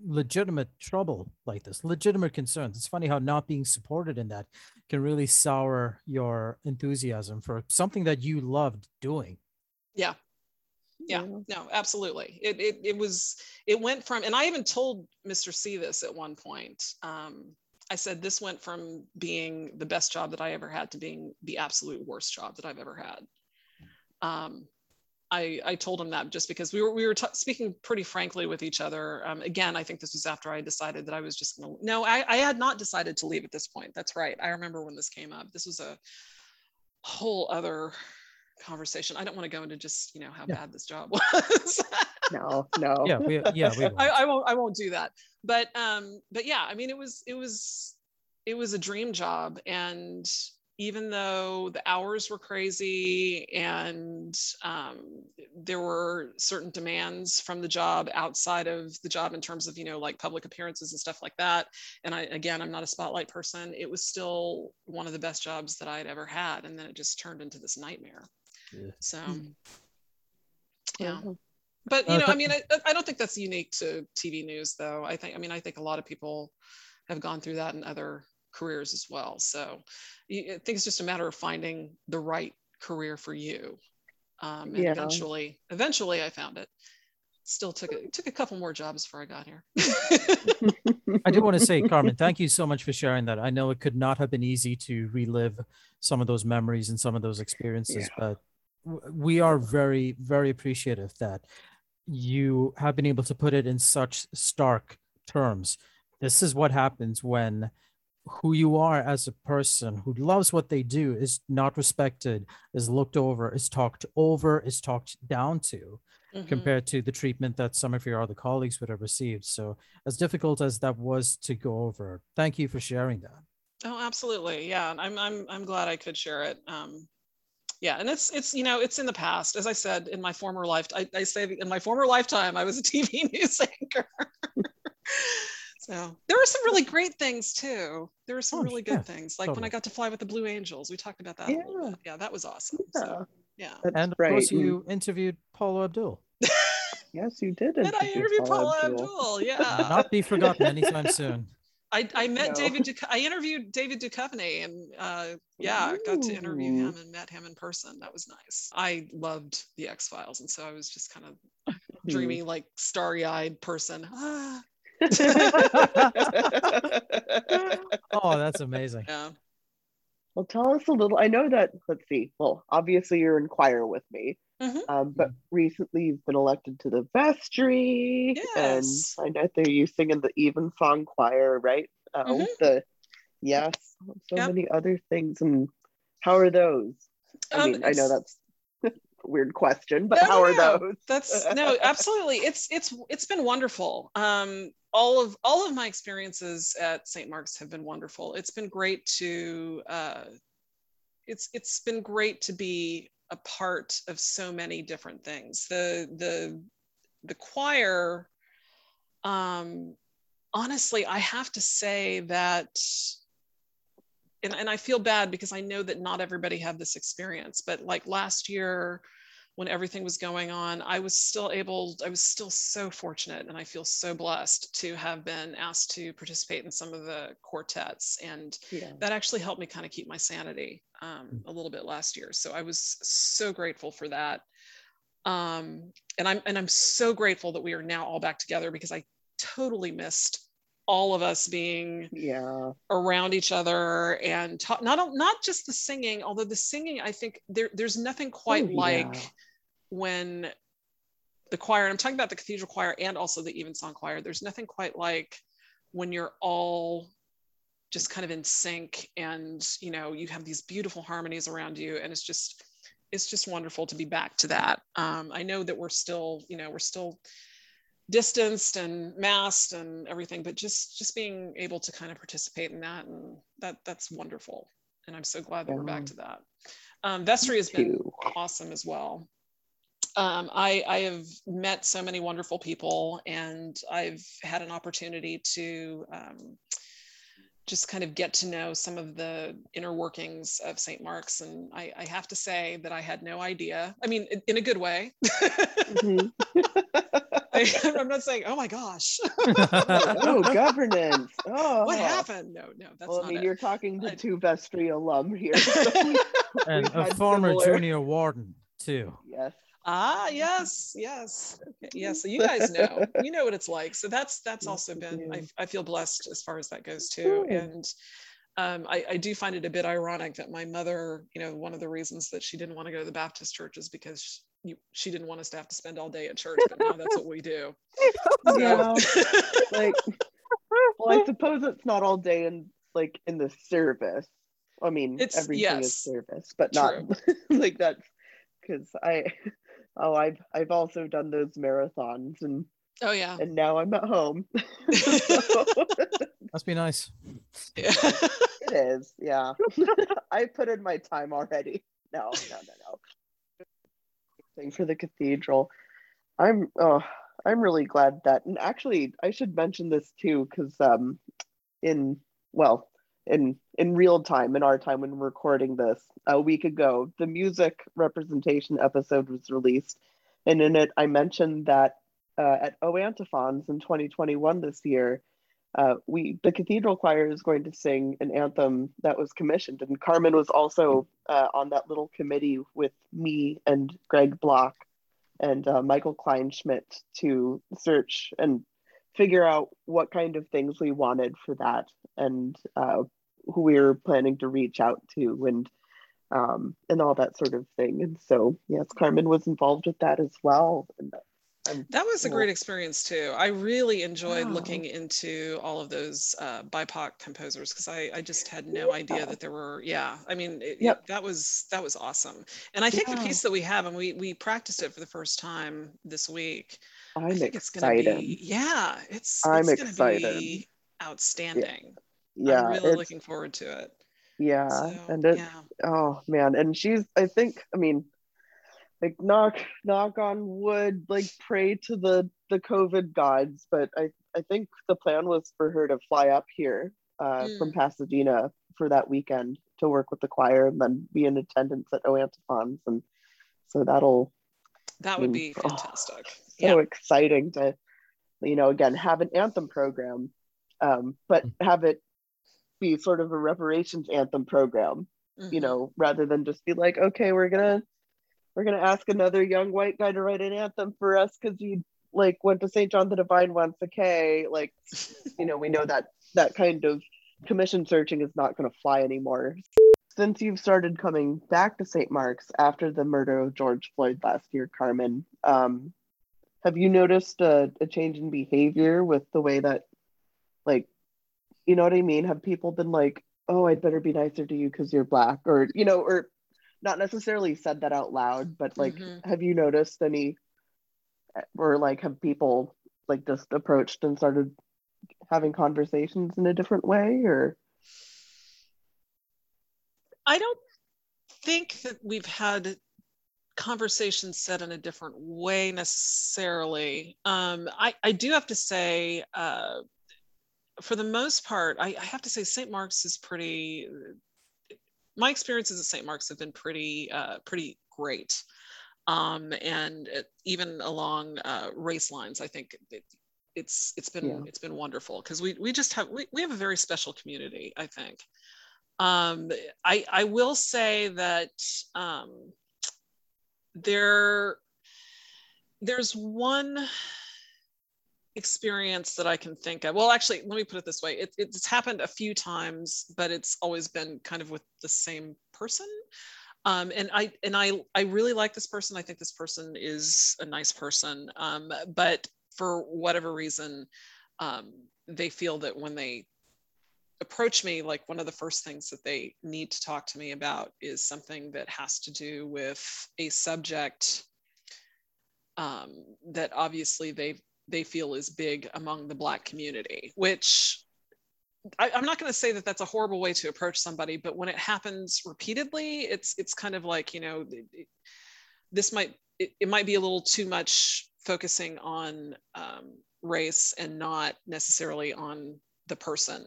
legitimate trouble like this, legitimate concerns. It's funny how not being supported in that can really sour your enthusiasm for something that you loved doing. yeah. yeah no absolutely it, it it was it went from and i even told mr c this at one point um i said this went from being the best job that i ever had to being the absolute worst job that i've ever had um I, I told him that just because we were we were t- speaking pretty frankly with each other. Um, again, I think this was after I decided that I was just gonna. No, I, I had not decided to leave at this point. That's right. I remember when this came up. This was a whole other conversation. I don't want to go into just you know how Yeah. bad this job was. no, no. Yeah, we, yeah, we I, won't. I won't I won't do that. But um, but yeah, I mean it was it was it was a dream job, and even though the hours were crazy and um, there were certain demands from the job outside of the job in terms of you know like public appearances and stuff like that and i again i'm not a spotlight person it was still one of the best jobs that i had ever had and then it just turned into this nightmare. Yeah. so hmm. yeah. Uh-huh. But you uh, know i mean I, I don't think that's unique to tv news though. I think i mean i think a lot of people have gone through that in other careers as well. So I think it's just a matter of finding the right career for you. Um, and yeah. eventually, eventually I found it. Still took a, took a couple more jobs before I got here. I do want to say, Carmen, thank you so much for sharing that. I know it could not have been easy to relive some of those memories and some of those experiences, yeah. but we are very, very appreciative that you have been able to put it in such stark terms. This is what happens when who you are as a person who loves what they do is not respected, is looked over, is talked over, is talked down to, mm-hmm. compared to the treatment that some of your other colleagues would have received. So, as difficult as that was to go over, thank you for sharing that. Oh, absolutely. Yeah, I'm I'm I'm glad I could share it. Um, yeah, and it's it's you know it's in the past. As I said in my former life, I, I say in my former lifetime, I was a TV news anchor. So there were some really great things too. There were some oh, really good yeah, things, like totally. when I got to fly with the Blue Angels. We talked about that. Yeah, yeah that was awesome. Yeah. So, yeah. And of right. course, you interviewed Paulo Abdul. yes, you did. And I interviewed Paulo Paula Abdul. Yeah. not be forgotten anytime soon. I, I met no. David. Duc- I interviewed David Duchovny, and uh, yeah, Ooh. got to interview him and met him in person. That was nice. I loved the X Files, and so I was just kind of dreamy, like starry-eyed person. Ah, oh, that's amazing. Yeah. Well, tell us a little. I know that, let's see. Well, obviously, you're in choir with me, mm-hmm. um, but recently you've been elected to the vestry. Yes. And I know that you sing in the Evensong choir, right? Uh, mm-hmm. The Yes, so yep. many other things. And how are those? I um, mean, I know that's weird question, but no, how are no. those? That's no, absolutely. It's it's it's been wonderful. Um, all of all of my experiences at St. Mark's have been wonderful. It's been great to uh, it's it's been great to be a part of so many different things. The the the choir um, honestly, I have to say that and, and I feel bad because I know that not everybody had this experience, but like last year when everything was going on, I was still able, I was still so fortunate and I feel so blessed to have been asked to participate in some of the quartets. And yeah. that actually helped me kind of keep my sanity um, mm. a little bit last year. So I was so grateful for that. Um, and I'm and I'm so grateful that we are now all back together because I totally missed all of us being yeah around each other and talk, not not just the singing although the singing i think there there's nothing quite oh, like yeah. when the choir and i'm talking about the cathedral choir and also the evensong choir there's nothing quite like when you're all just kind of in sync and you know you have these beautiful harmonies around you and it's just it's just wonderful to be back to that um, i know that we're still you know we're still distanced and masked and everything but just just being able to kind of participate in that and that that's wonderful and i'm so glad that we're back to that um, vestry has been awesome as well um, I, I have met so many wonderful people and i've had an opportunity to um, just kind of get to know some of the inner workings of St. Mark's. And I, I have to say that I had no idea. I mean, in, in a good way. mm-hmm. I, am not saying, oh my gosh. oh, governance. Oh, what happened? No, no, that's well, I mean, it. you're talking to I, two vestry alum here. So and a former similar... junior warden, too. Yes. Ah, yes, yes, yes. So you guys know, you know what it's like. So that's that's also been. I, I feel blessed as far as that goes too. And um, I, I do find it a bit ironic that my mother, you know, one of the reasons that she didn't want to go to the Baptist church is because you, she didn't want us to have to spend all day at church, but now that's what we do. Yeah, like, well, I suppose it's not all day in like in the service. I mean, it's, everything yes, is service, but not like that's because I, oh, I've I've also done those marathons and oh yeah, and now I'm at home. Must be nice. it is, yeah. I put in my time already. No, no, no, no. Thing for the cathedral. I'm oh, I'm really glad that and actually I should mention this too, because um in well, in in real time, in our time when we're recording this, a week ago, the music representation episode was released. And in it I mentioned that uh, at O Antiphons in 2021 this year, uh, we the cathedral choir is going to sing an anthem that was commissioned, and Carmen was also uh, on that little committee with me and Greg Block and uh, Michael Kleinschmidt to search and figure out what kind of things we wanted for that and uh, who we were planning to reach out to and um, and all that sort of thing. And so yes, Carmen was involved with that as well. And I'm, that was a great experience too. I really enjoyed wow. looking into all of those uh, BIPOC composers because I, I just had no yeah. idea that there were. Yeah, I mean, it, yep. That was that was awesome. And I think yeah. the piece that we have, and we we practiced it for the first time this week. I'm I think excited. It's be, yeah, it's. I'm it's excited. Be outstanding. Yeah, yeah I'm really looking forward to it. Yeah, so, and it, yeah. oh man, and she's. I think. I mean like knock knock on wood like pray to the the covid gods but i i think the plan was for her to fly up here uh, mm. from pasadena for that weekend to work with the choir and then be in attendance at o antiphons and so that'll that would I mean, be fantastic oh, so exciting to you know again have an anthem program um, but mm. have it be sort of a reparations anthem program mm-hmm. you know rather than just be like okay we're gonna we're gonna ask another young white guy to write an anthem for us because he like went to St. John the Divine once. Okay, like you know, we know that that kind of commission searching is not going to fly anymore. Since you've started coming back to St. Mark's after the murder of George Floyd last year, Carmen, um, have you noticed a, a change in behavior with the way that, like, you know what I mean? Have people been like, "Oh, I'd better be nicer to you because you're black," or you know, or not necessarily said that out loud, but like, mm-hmm. have you noticed any, or like, have people like just approached and started having conversations in a different way, or? I don't think that we've had conversations said in a different way necessarily. Um, I, I do have to say, uh, for the most part, I, I have to say St. Mark's is pretty my experiences at St. Mark's have been pretty uh, pretty great, um, and it, even along uh, race lines, I think it, it's it's been yeah. it's been wonderful because we we just have we, we have a very special community. I think. Um, I I will say that um, there there's one experience that I can think of. Well, actually, let me put it this way: it, it's happened a few times, but it's always been kind of with the same person. Um, and I and I I really like this person. I think this person is a nice person. Um, but for whatever reason, um, they feel that when they approach me, like one of the first things that they need to talk to me about is something that has to do with a subject um, that obviously they've they feel is big among the Black community, which I, am not going to say that that's a horrible way to approach somebody, but when it happens repeatedly, it's it's kind of like you know, it, this might it, it, might be a little too much focusing on um, race and not necessarily on the person.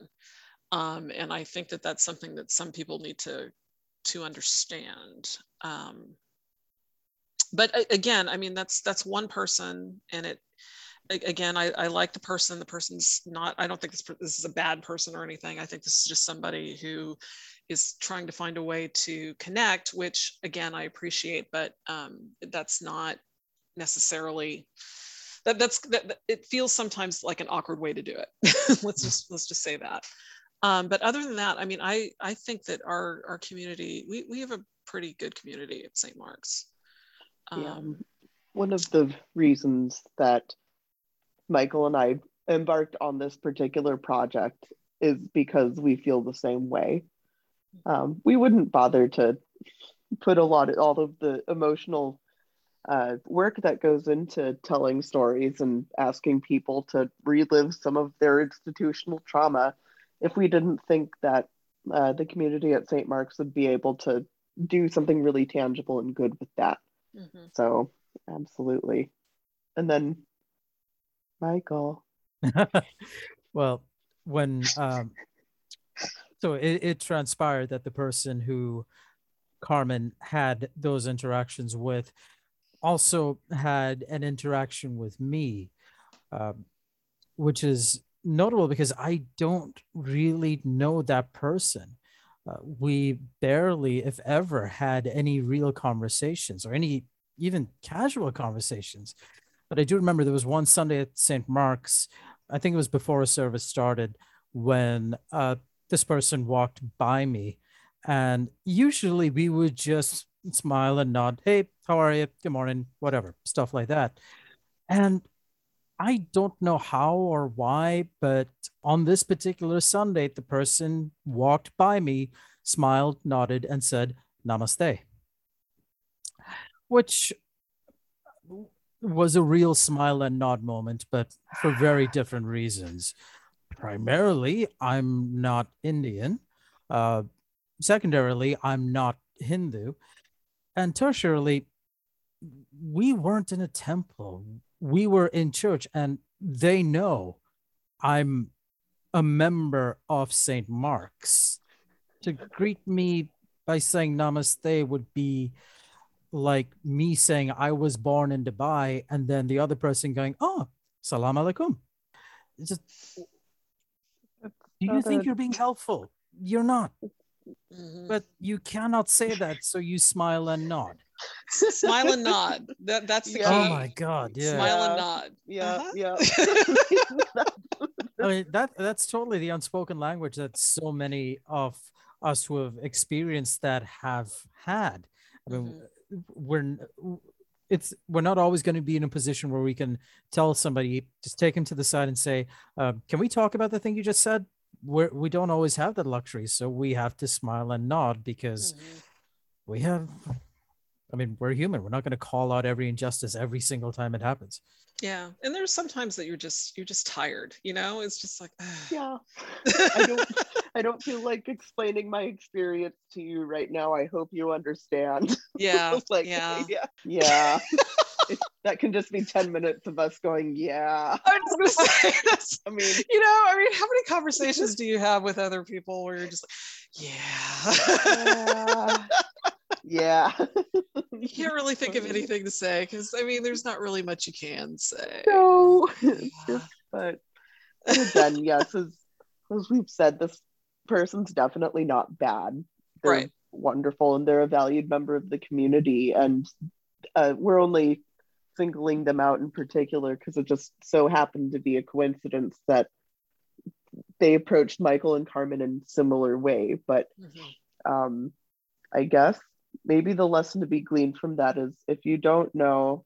Um, and I think that that's something that some people need to to understand. Um, but again, I mean that's that's one person, and it again, I, I like the person. The person's not, I don't think this, this is a bad person or anything. I think this is just somebody who is trying to find a way to connect, which again, I appreciate, but um, that's not necessarily, that, that's, that, it feels sometimes like an awkward way to do it. let's just, let's just say that. Um, but other than that, I mean, I, I think that our, our community, we, we have a pretty good community at St. Mark's. Um, yeah. One of the reasons that Michael and I embarked on this particular project is because we feel the same way. Um, we wouldn't bother to put a lot of all of the emotional uh, work that goes into telling stories and asking people to relive some of their institutional trauma if we didn't think that uh, the community at St. Mark's would be able to do something really tangible and good with that. Mm-hmm. So, absolutely. And then, Michael. well, when um, so it, it transpired that the person who Carmen had those interactions with also had an interaction with me, um, which is notable because I don't really know that person. Uh, we barely, if ever, had any real conversations or any even casual conversations. But I do remember there was one Sunday at St. Mark's, I think it was before a service started, when uh, this person walked by me. And usually we would just smile and nod, hey, how are you? Good morning, whatever, stuff like that. And I don't know how or why, but on this particular Sunday, the person walked by me, smiled, nodded, and said, Namaste, which was a real smile and nod moment, but for very different reasons. Primarily, I'm not Indian. Uh, secondarily, I'm not Hindu. And tertiarily, we weren't in a temple we were in church and they know I'm a member of St. Mark's. To greet me by saying namaste would be like me saying I was born in Dubai and then the other person going, Oh, salam alaikum. It's just, do you think you're being helpful? You're not. Mm-hmm. But you cannot say that, so you smile and nod. smile and nod. That that's the yeah. key. Oh my god! Yeah. Smile and nod. Yeah, uh-huh. yeah. I mean that that's totally the unspoken language that so many of us who have experienced that have had. I mean, mm-hmm. We're it's we're not always going to be in a position where we can tell somebody just take him to the side and say, uh, "Can we talk about the thing you just said?" We're, we don't always have that luxury, so we have to smile and nod because mm-hmm. we have I mean, we're human. We're not going to call out every injustice every single time it happens. Yeah, and there's sometimes that you're just you're just tired. You know, it's just like yeah. I don't I don't feel like explaining my experience to you right now. I hope you understand. Yeah, like yeah, yeah, yeah. that can just be 10 minutes of us going, yeah. I was gonna say that's I mean, you know, I mean, how many conversations do you have with other people where you're just like, yeah. yeah yeah. you can't really think of anything to say because I mean, there's not really much you can say. No, just, but again, yes, as, as we've said, this person's definitely not bad. They're right. wonderful and they're a valued member of the community. And uh, we're only singling them out in particular because it just so happened to be a coincidence that they approached Michael and Carmen in similar way. But mm-hmm. um, I guess maybe the lesson to be gleaned from that is if you don't know,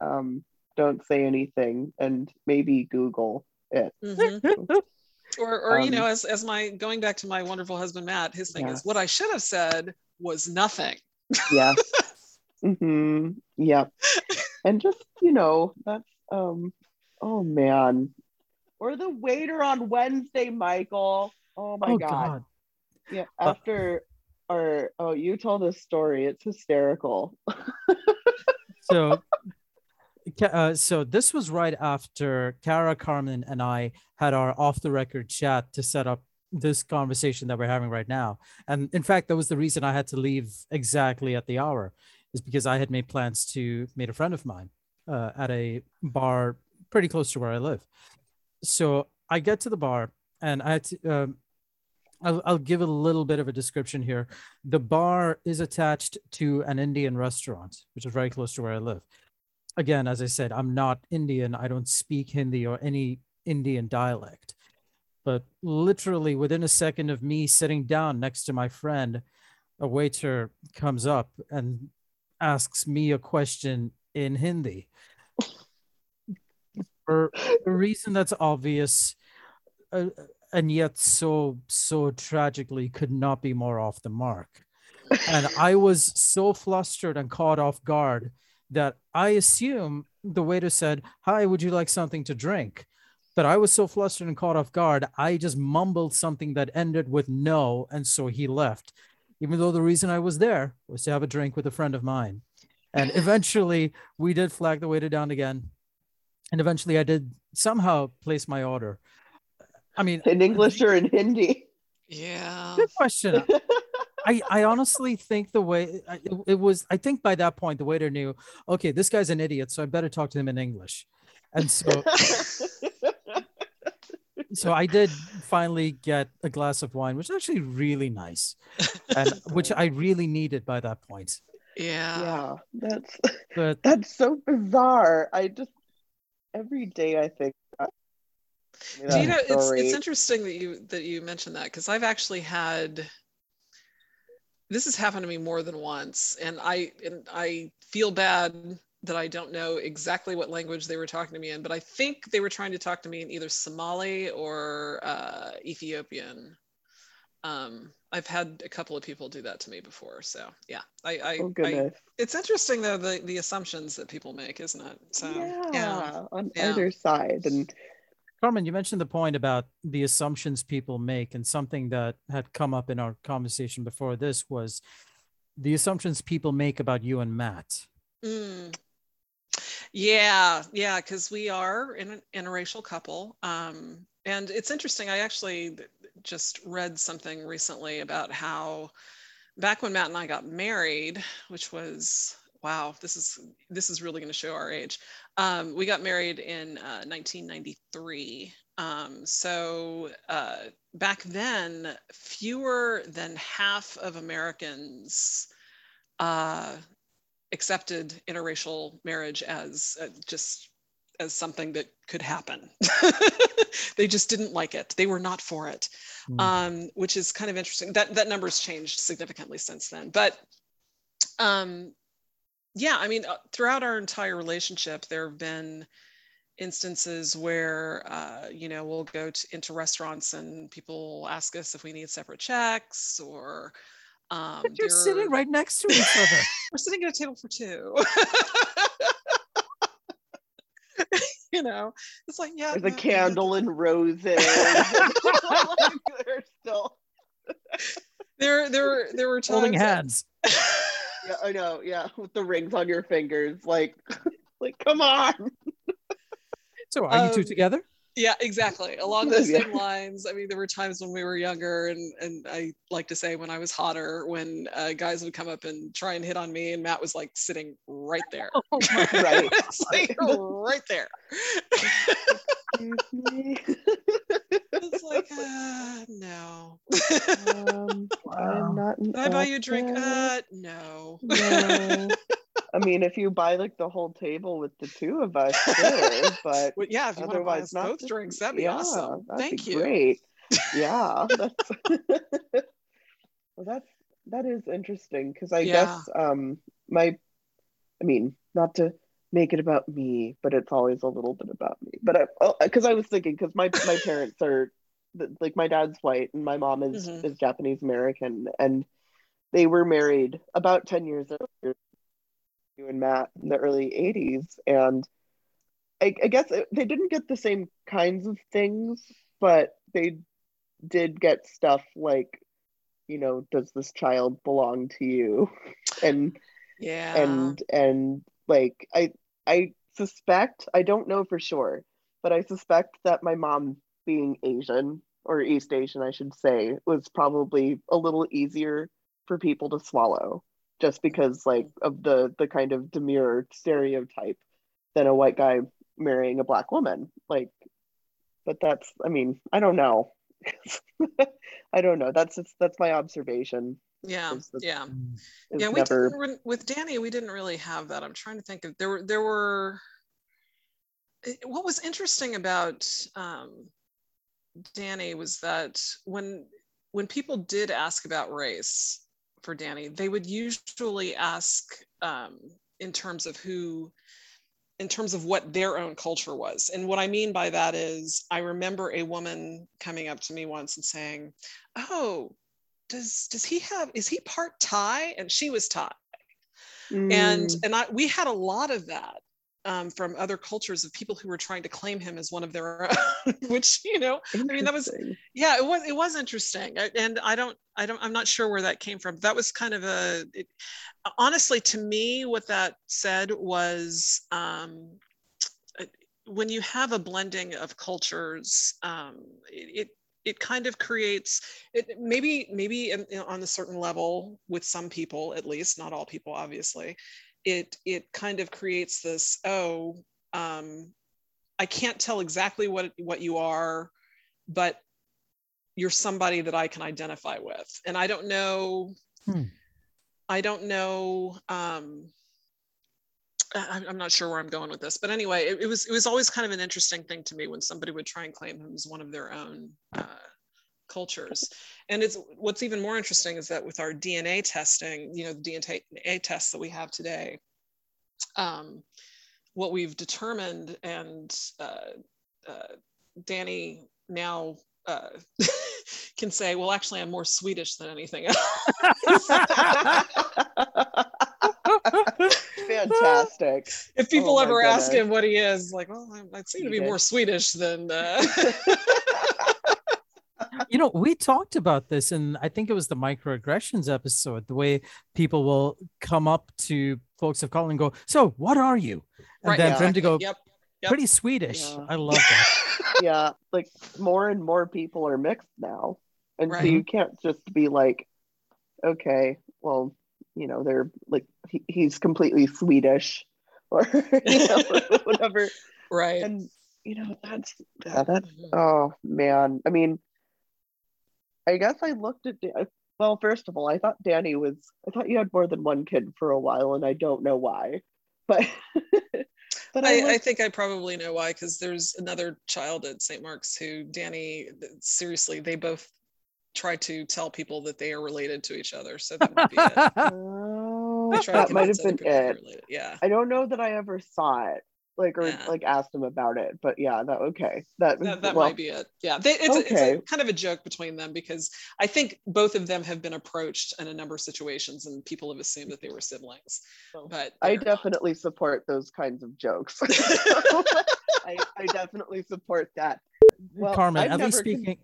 um, don't say anything and maybe Google it. Mm-hmm. or, or um, you know, as, as my going back to my wonderful husband Matt, his thing is what I should have said was nothing. yes. mm-hmm. Yep. and just you know, that's um, oh man, or the waiter on Wednesday, Michael. Oh my oh, god. god. Yeah, uh, after or oh you told a story it's hysterical so uh, so this was right after Kara, Carmen, and I had our off the record chat to set up this conversation that we're having right now. And in fact, that was the reason I had to leave exactly at the hour, is because I had made plans to meet a friend of mine uh, at a bar pretty close to where I live. So I get to the bar and I had to, um, I'll, I'll give a little bit of a description here. The bar is attached to an Indian restaurant, which is very close to where I live. Again, as I said, I'm not Indian. I don't speak Hindi or any Indian dialect. But literally within a second of me sitting down next to my friend, a waiter comes up and asks me a question in Hindi. For a reason that's obvious, uh, and yet so so tragically could not be more off the mark and i was so flustered and caught off guard that i assume the waiter said hi would you like something to drink but I was so flustered and caught off guard, I just mumbled something that ended with no. And so he left, even though the reason I was there was to have a drink with a friend of mine. And eventually we did flag the waiter down again. And eventually I did somehow place my order. I mean, in English or in Hindi? Yeah. Good question. I, I honestly think the way it, it was, I think by that point, the waiter knew, okay, this guy's an idiot, so I better talk to him in English. And so, so I did finally get a glass of wine, which is actually really nice, and which I really needed by that point. Yeah. yeah, that's But that's so bizarre. I just every day I think. That- Do you know it's story. it's interesting that you that you mentioned that because I've actually had this has happened to me more than once and I and I feel bad that I don't know exactly what language they were talking to me in but I think they were trying to talk to me in either Somali or uh, Ethiopian. Um, I've had a couple of people do that to me before so yeah I, I, Oh I goodness. it's interesting though the the assumptions that people make isn't it so yeah, on Yeah. either side, and Carmen, you mentioned the point about the assumptions people make, and something that had come up in our conversation before this was the assumptions people make about you and Matt. Mm. Yeah, yeah, because we are in an interracial couple. Um, and it's interesting. I actually just read something recently about how back when Matt and I got married, which was wow, this is this is really going to show our age. Um, we got married in uh, 1993. Um, so uh, back then, fewer than half of Americans uh, accepted interracial marriage as uh, just as something that could happen. they just didn't like it. They were not for it, Mm. um, which is kind of interesting. That that number's changed significantly since then. But um, yeah, I mean, uh, throughout our entire relationship, there have been instances where uh, you know we'll go to, into restaurants and people ask us if we need separate checks or um, But you're sitting right next to each other. we're sitting at a table for two. you know, it's like yeah. there's a no, candle and roses. They're still. There, there, there were times. holding hands. Yeah, I know. Yeah, with the rings on your fingers, like, like, come on. So are you two Um, together? Yeah, exactly. Along those Yeah. same lines. I mean, there were times when we were younger, and and I like to say when I was hotter, when uh, guys would come up and try and hit on me, and Matt was like sitting right there, Right. like right there. Excuse me. it's like uh, no. um, I'm not. Can I buy you a drink? Uh, no. No. I mean, if you buy like the whole table with the two of us, sure, but Well, yeah, if you want to buy otherwise us not. both just- drinks, that'd be yeah, awesome. that'd Thank be you. Great. Yeah, that's well, that's that is interesting because I Yeah. guess um my, I mean, not to make it about me, but it's always a little bit about me. But I, because I was thinking, because my my parents are like my dad's white and my mom is Mhm. is Japanese American, and they were married about ten years earlier. You and Matt in the early '80s, and I, I guess it, they didn't get the same kinds of things, but they did get stuff like, you know, does this child belong to you? And Yeah. and and like I I suspect I don't know for sure, but I suspect that my mom being Asian or East Asian, I should say, was probably a little easier for people to swallow, just because like of the the kind of demure stereotype than a white guy marrying a black woman. Like, but that's I mean I don't know. I don't know. That's just, that's my observation. Yeah. Yeah. Mm. Yeah we never didn't, with danny we didn't really have that i'm trying to think of there were there were what was interesting about um, danny was that when when people did ask about race for danny they would usually ask um, in terms of who in terms of what their own culture was and what i mean by that is i remember a woman coming up to me once and saying oh does does he have is he part thai? And she was thai. And Mm, and I, we had a lot of that um, from other cultures of people who were trying to claim him as one of their own, which you know, I mean, that was yeah, it was it was interesting, and I don't I don't I'm not sure where that came from. That was kind of a it, honestly to me what that said was um, when you have a blending of cultures, um, it, it kind of creates it maybe maybe in, in, on a certain level with some people at least not all people obviously it it kind of creates this oh um, i can't tell exactly what what you are but you're somebody that i can identify with and i don't know hmm. i don't know um, I'm not sure where I'm going with this, but anyway, it, it, was it was always kind of an interesting thing to me when somebody would try and claim him as one of their own uh, cultures. And it's what's even more interesting is that with our DNA testing, you know, the DNA tests that we have today, um, what we've determined, and uh, uh, Danny now uh, can say, well, actually, I'm more Swedish than anything else. Fantastic. If people oh ever ask him what he is, like, well, I, I seem to be more Swedish than. Uh you know, we talked about this, and I think it was the microaggressions episode. The way people will come up to folks of color and go, "So, what are you?" And right, then yeah. for him to go, "Yep, yep. pretty Swedish." Yeah. I love that. yeah, like more and more people are mixed now, and right. so you can't just be like, "Okay, well, you know, they're like he, he's completely Swedish," or you know, whatever. Right. And you know that's yeah, that's mm-hmm. oh man. I mean I guess I looked at, well, first of all, I thought Danny was, I thought you had more than one kid for a while, and I don't know why. But, but I, I, I, think I probably know why, because there's another child at St. Mark's who Danny, seriously, they both try to tell people that they are related to each other. So that might be it. Oh, that might have been it. Yeah. I don't know that I ever saw it like or yeah. like asked them about it but yeah that okay that that, that well, might be it yeah they, it's, okay. it's kind of a joke between them because i think both of them have been approached in a number of situations and people have assumed that they were siblings but i definitely not. support those kinds of jokes I, I, definitely support that well, carmen I've at least speaking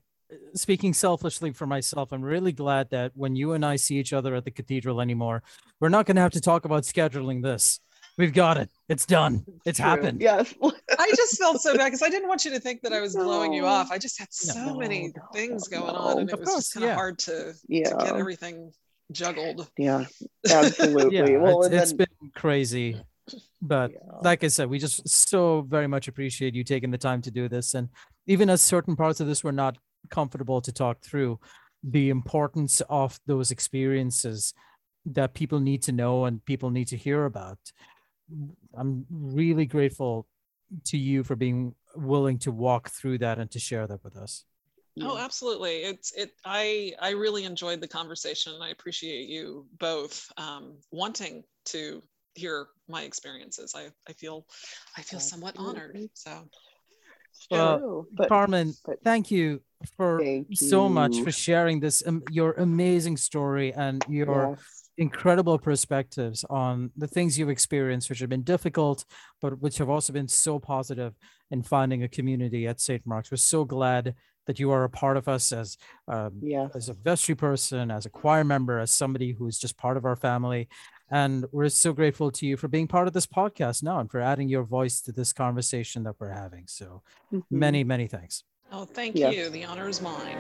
speaking selfishly for myself, I'm really glad that when you and I see each other at the cathedral anymore, we're not going to have to talk about scheduling this. We've got it. It's done. It's True. happened. Yes. I just felt so bad because I didn't want you to think that I was no. blowing you off. I just had so no, many no, things going on, and it was just kind of yeah. hard to, yeah. to get everything juggled. Yeah, absolutely. yeah, well, it's, it's been crazy, but yeah. like I said, we just so very much appreciate you taking the time to do this, and even as certain parts of this were not comfortable to talk through, the importance of those experiences that people need to know and people need to hear about I'm really grateful to you for being willing to walk through that and to share that with us. Oh, absolutely. It's it. I I really enjoyed the conversation. I appreciate you both um, wanting to hear my experiences. I I feel I feel somewhat honored. So. Well, but, Carmen, but, thank you for so much for sharing this um, your amazing story and your yes incredible perspectives on the things you've experienced, which have been difficult, but which have also been so positive in finding a community at St. Mark's. We're so glad that you are a part of us as um, yeah. as a vestry person, as a choir member, as somebody who's just part of our family. And we're so grateful to you for being part of this podcast now and for adding your voice to this conversation that we're having. So mm-hmm. many, many thanks. Oh, thank you. The honor is mine.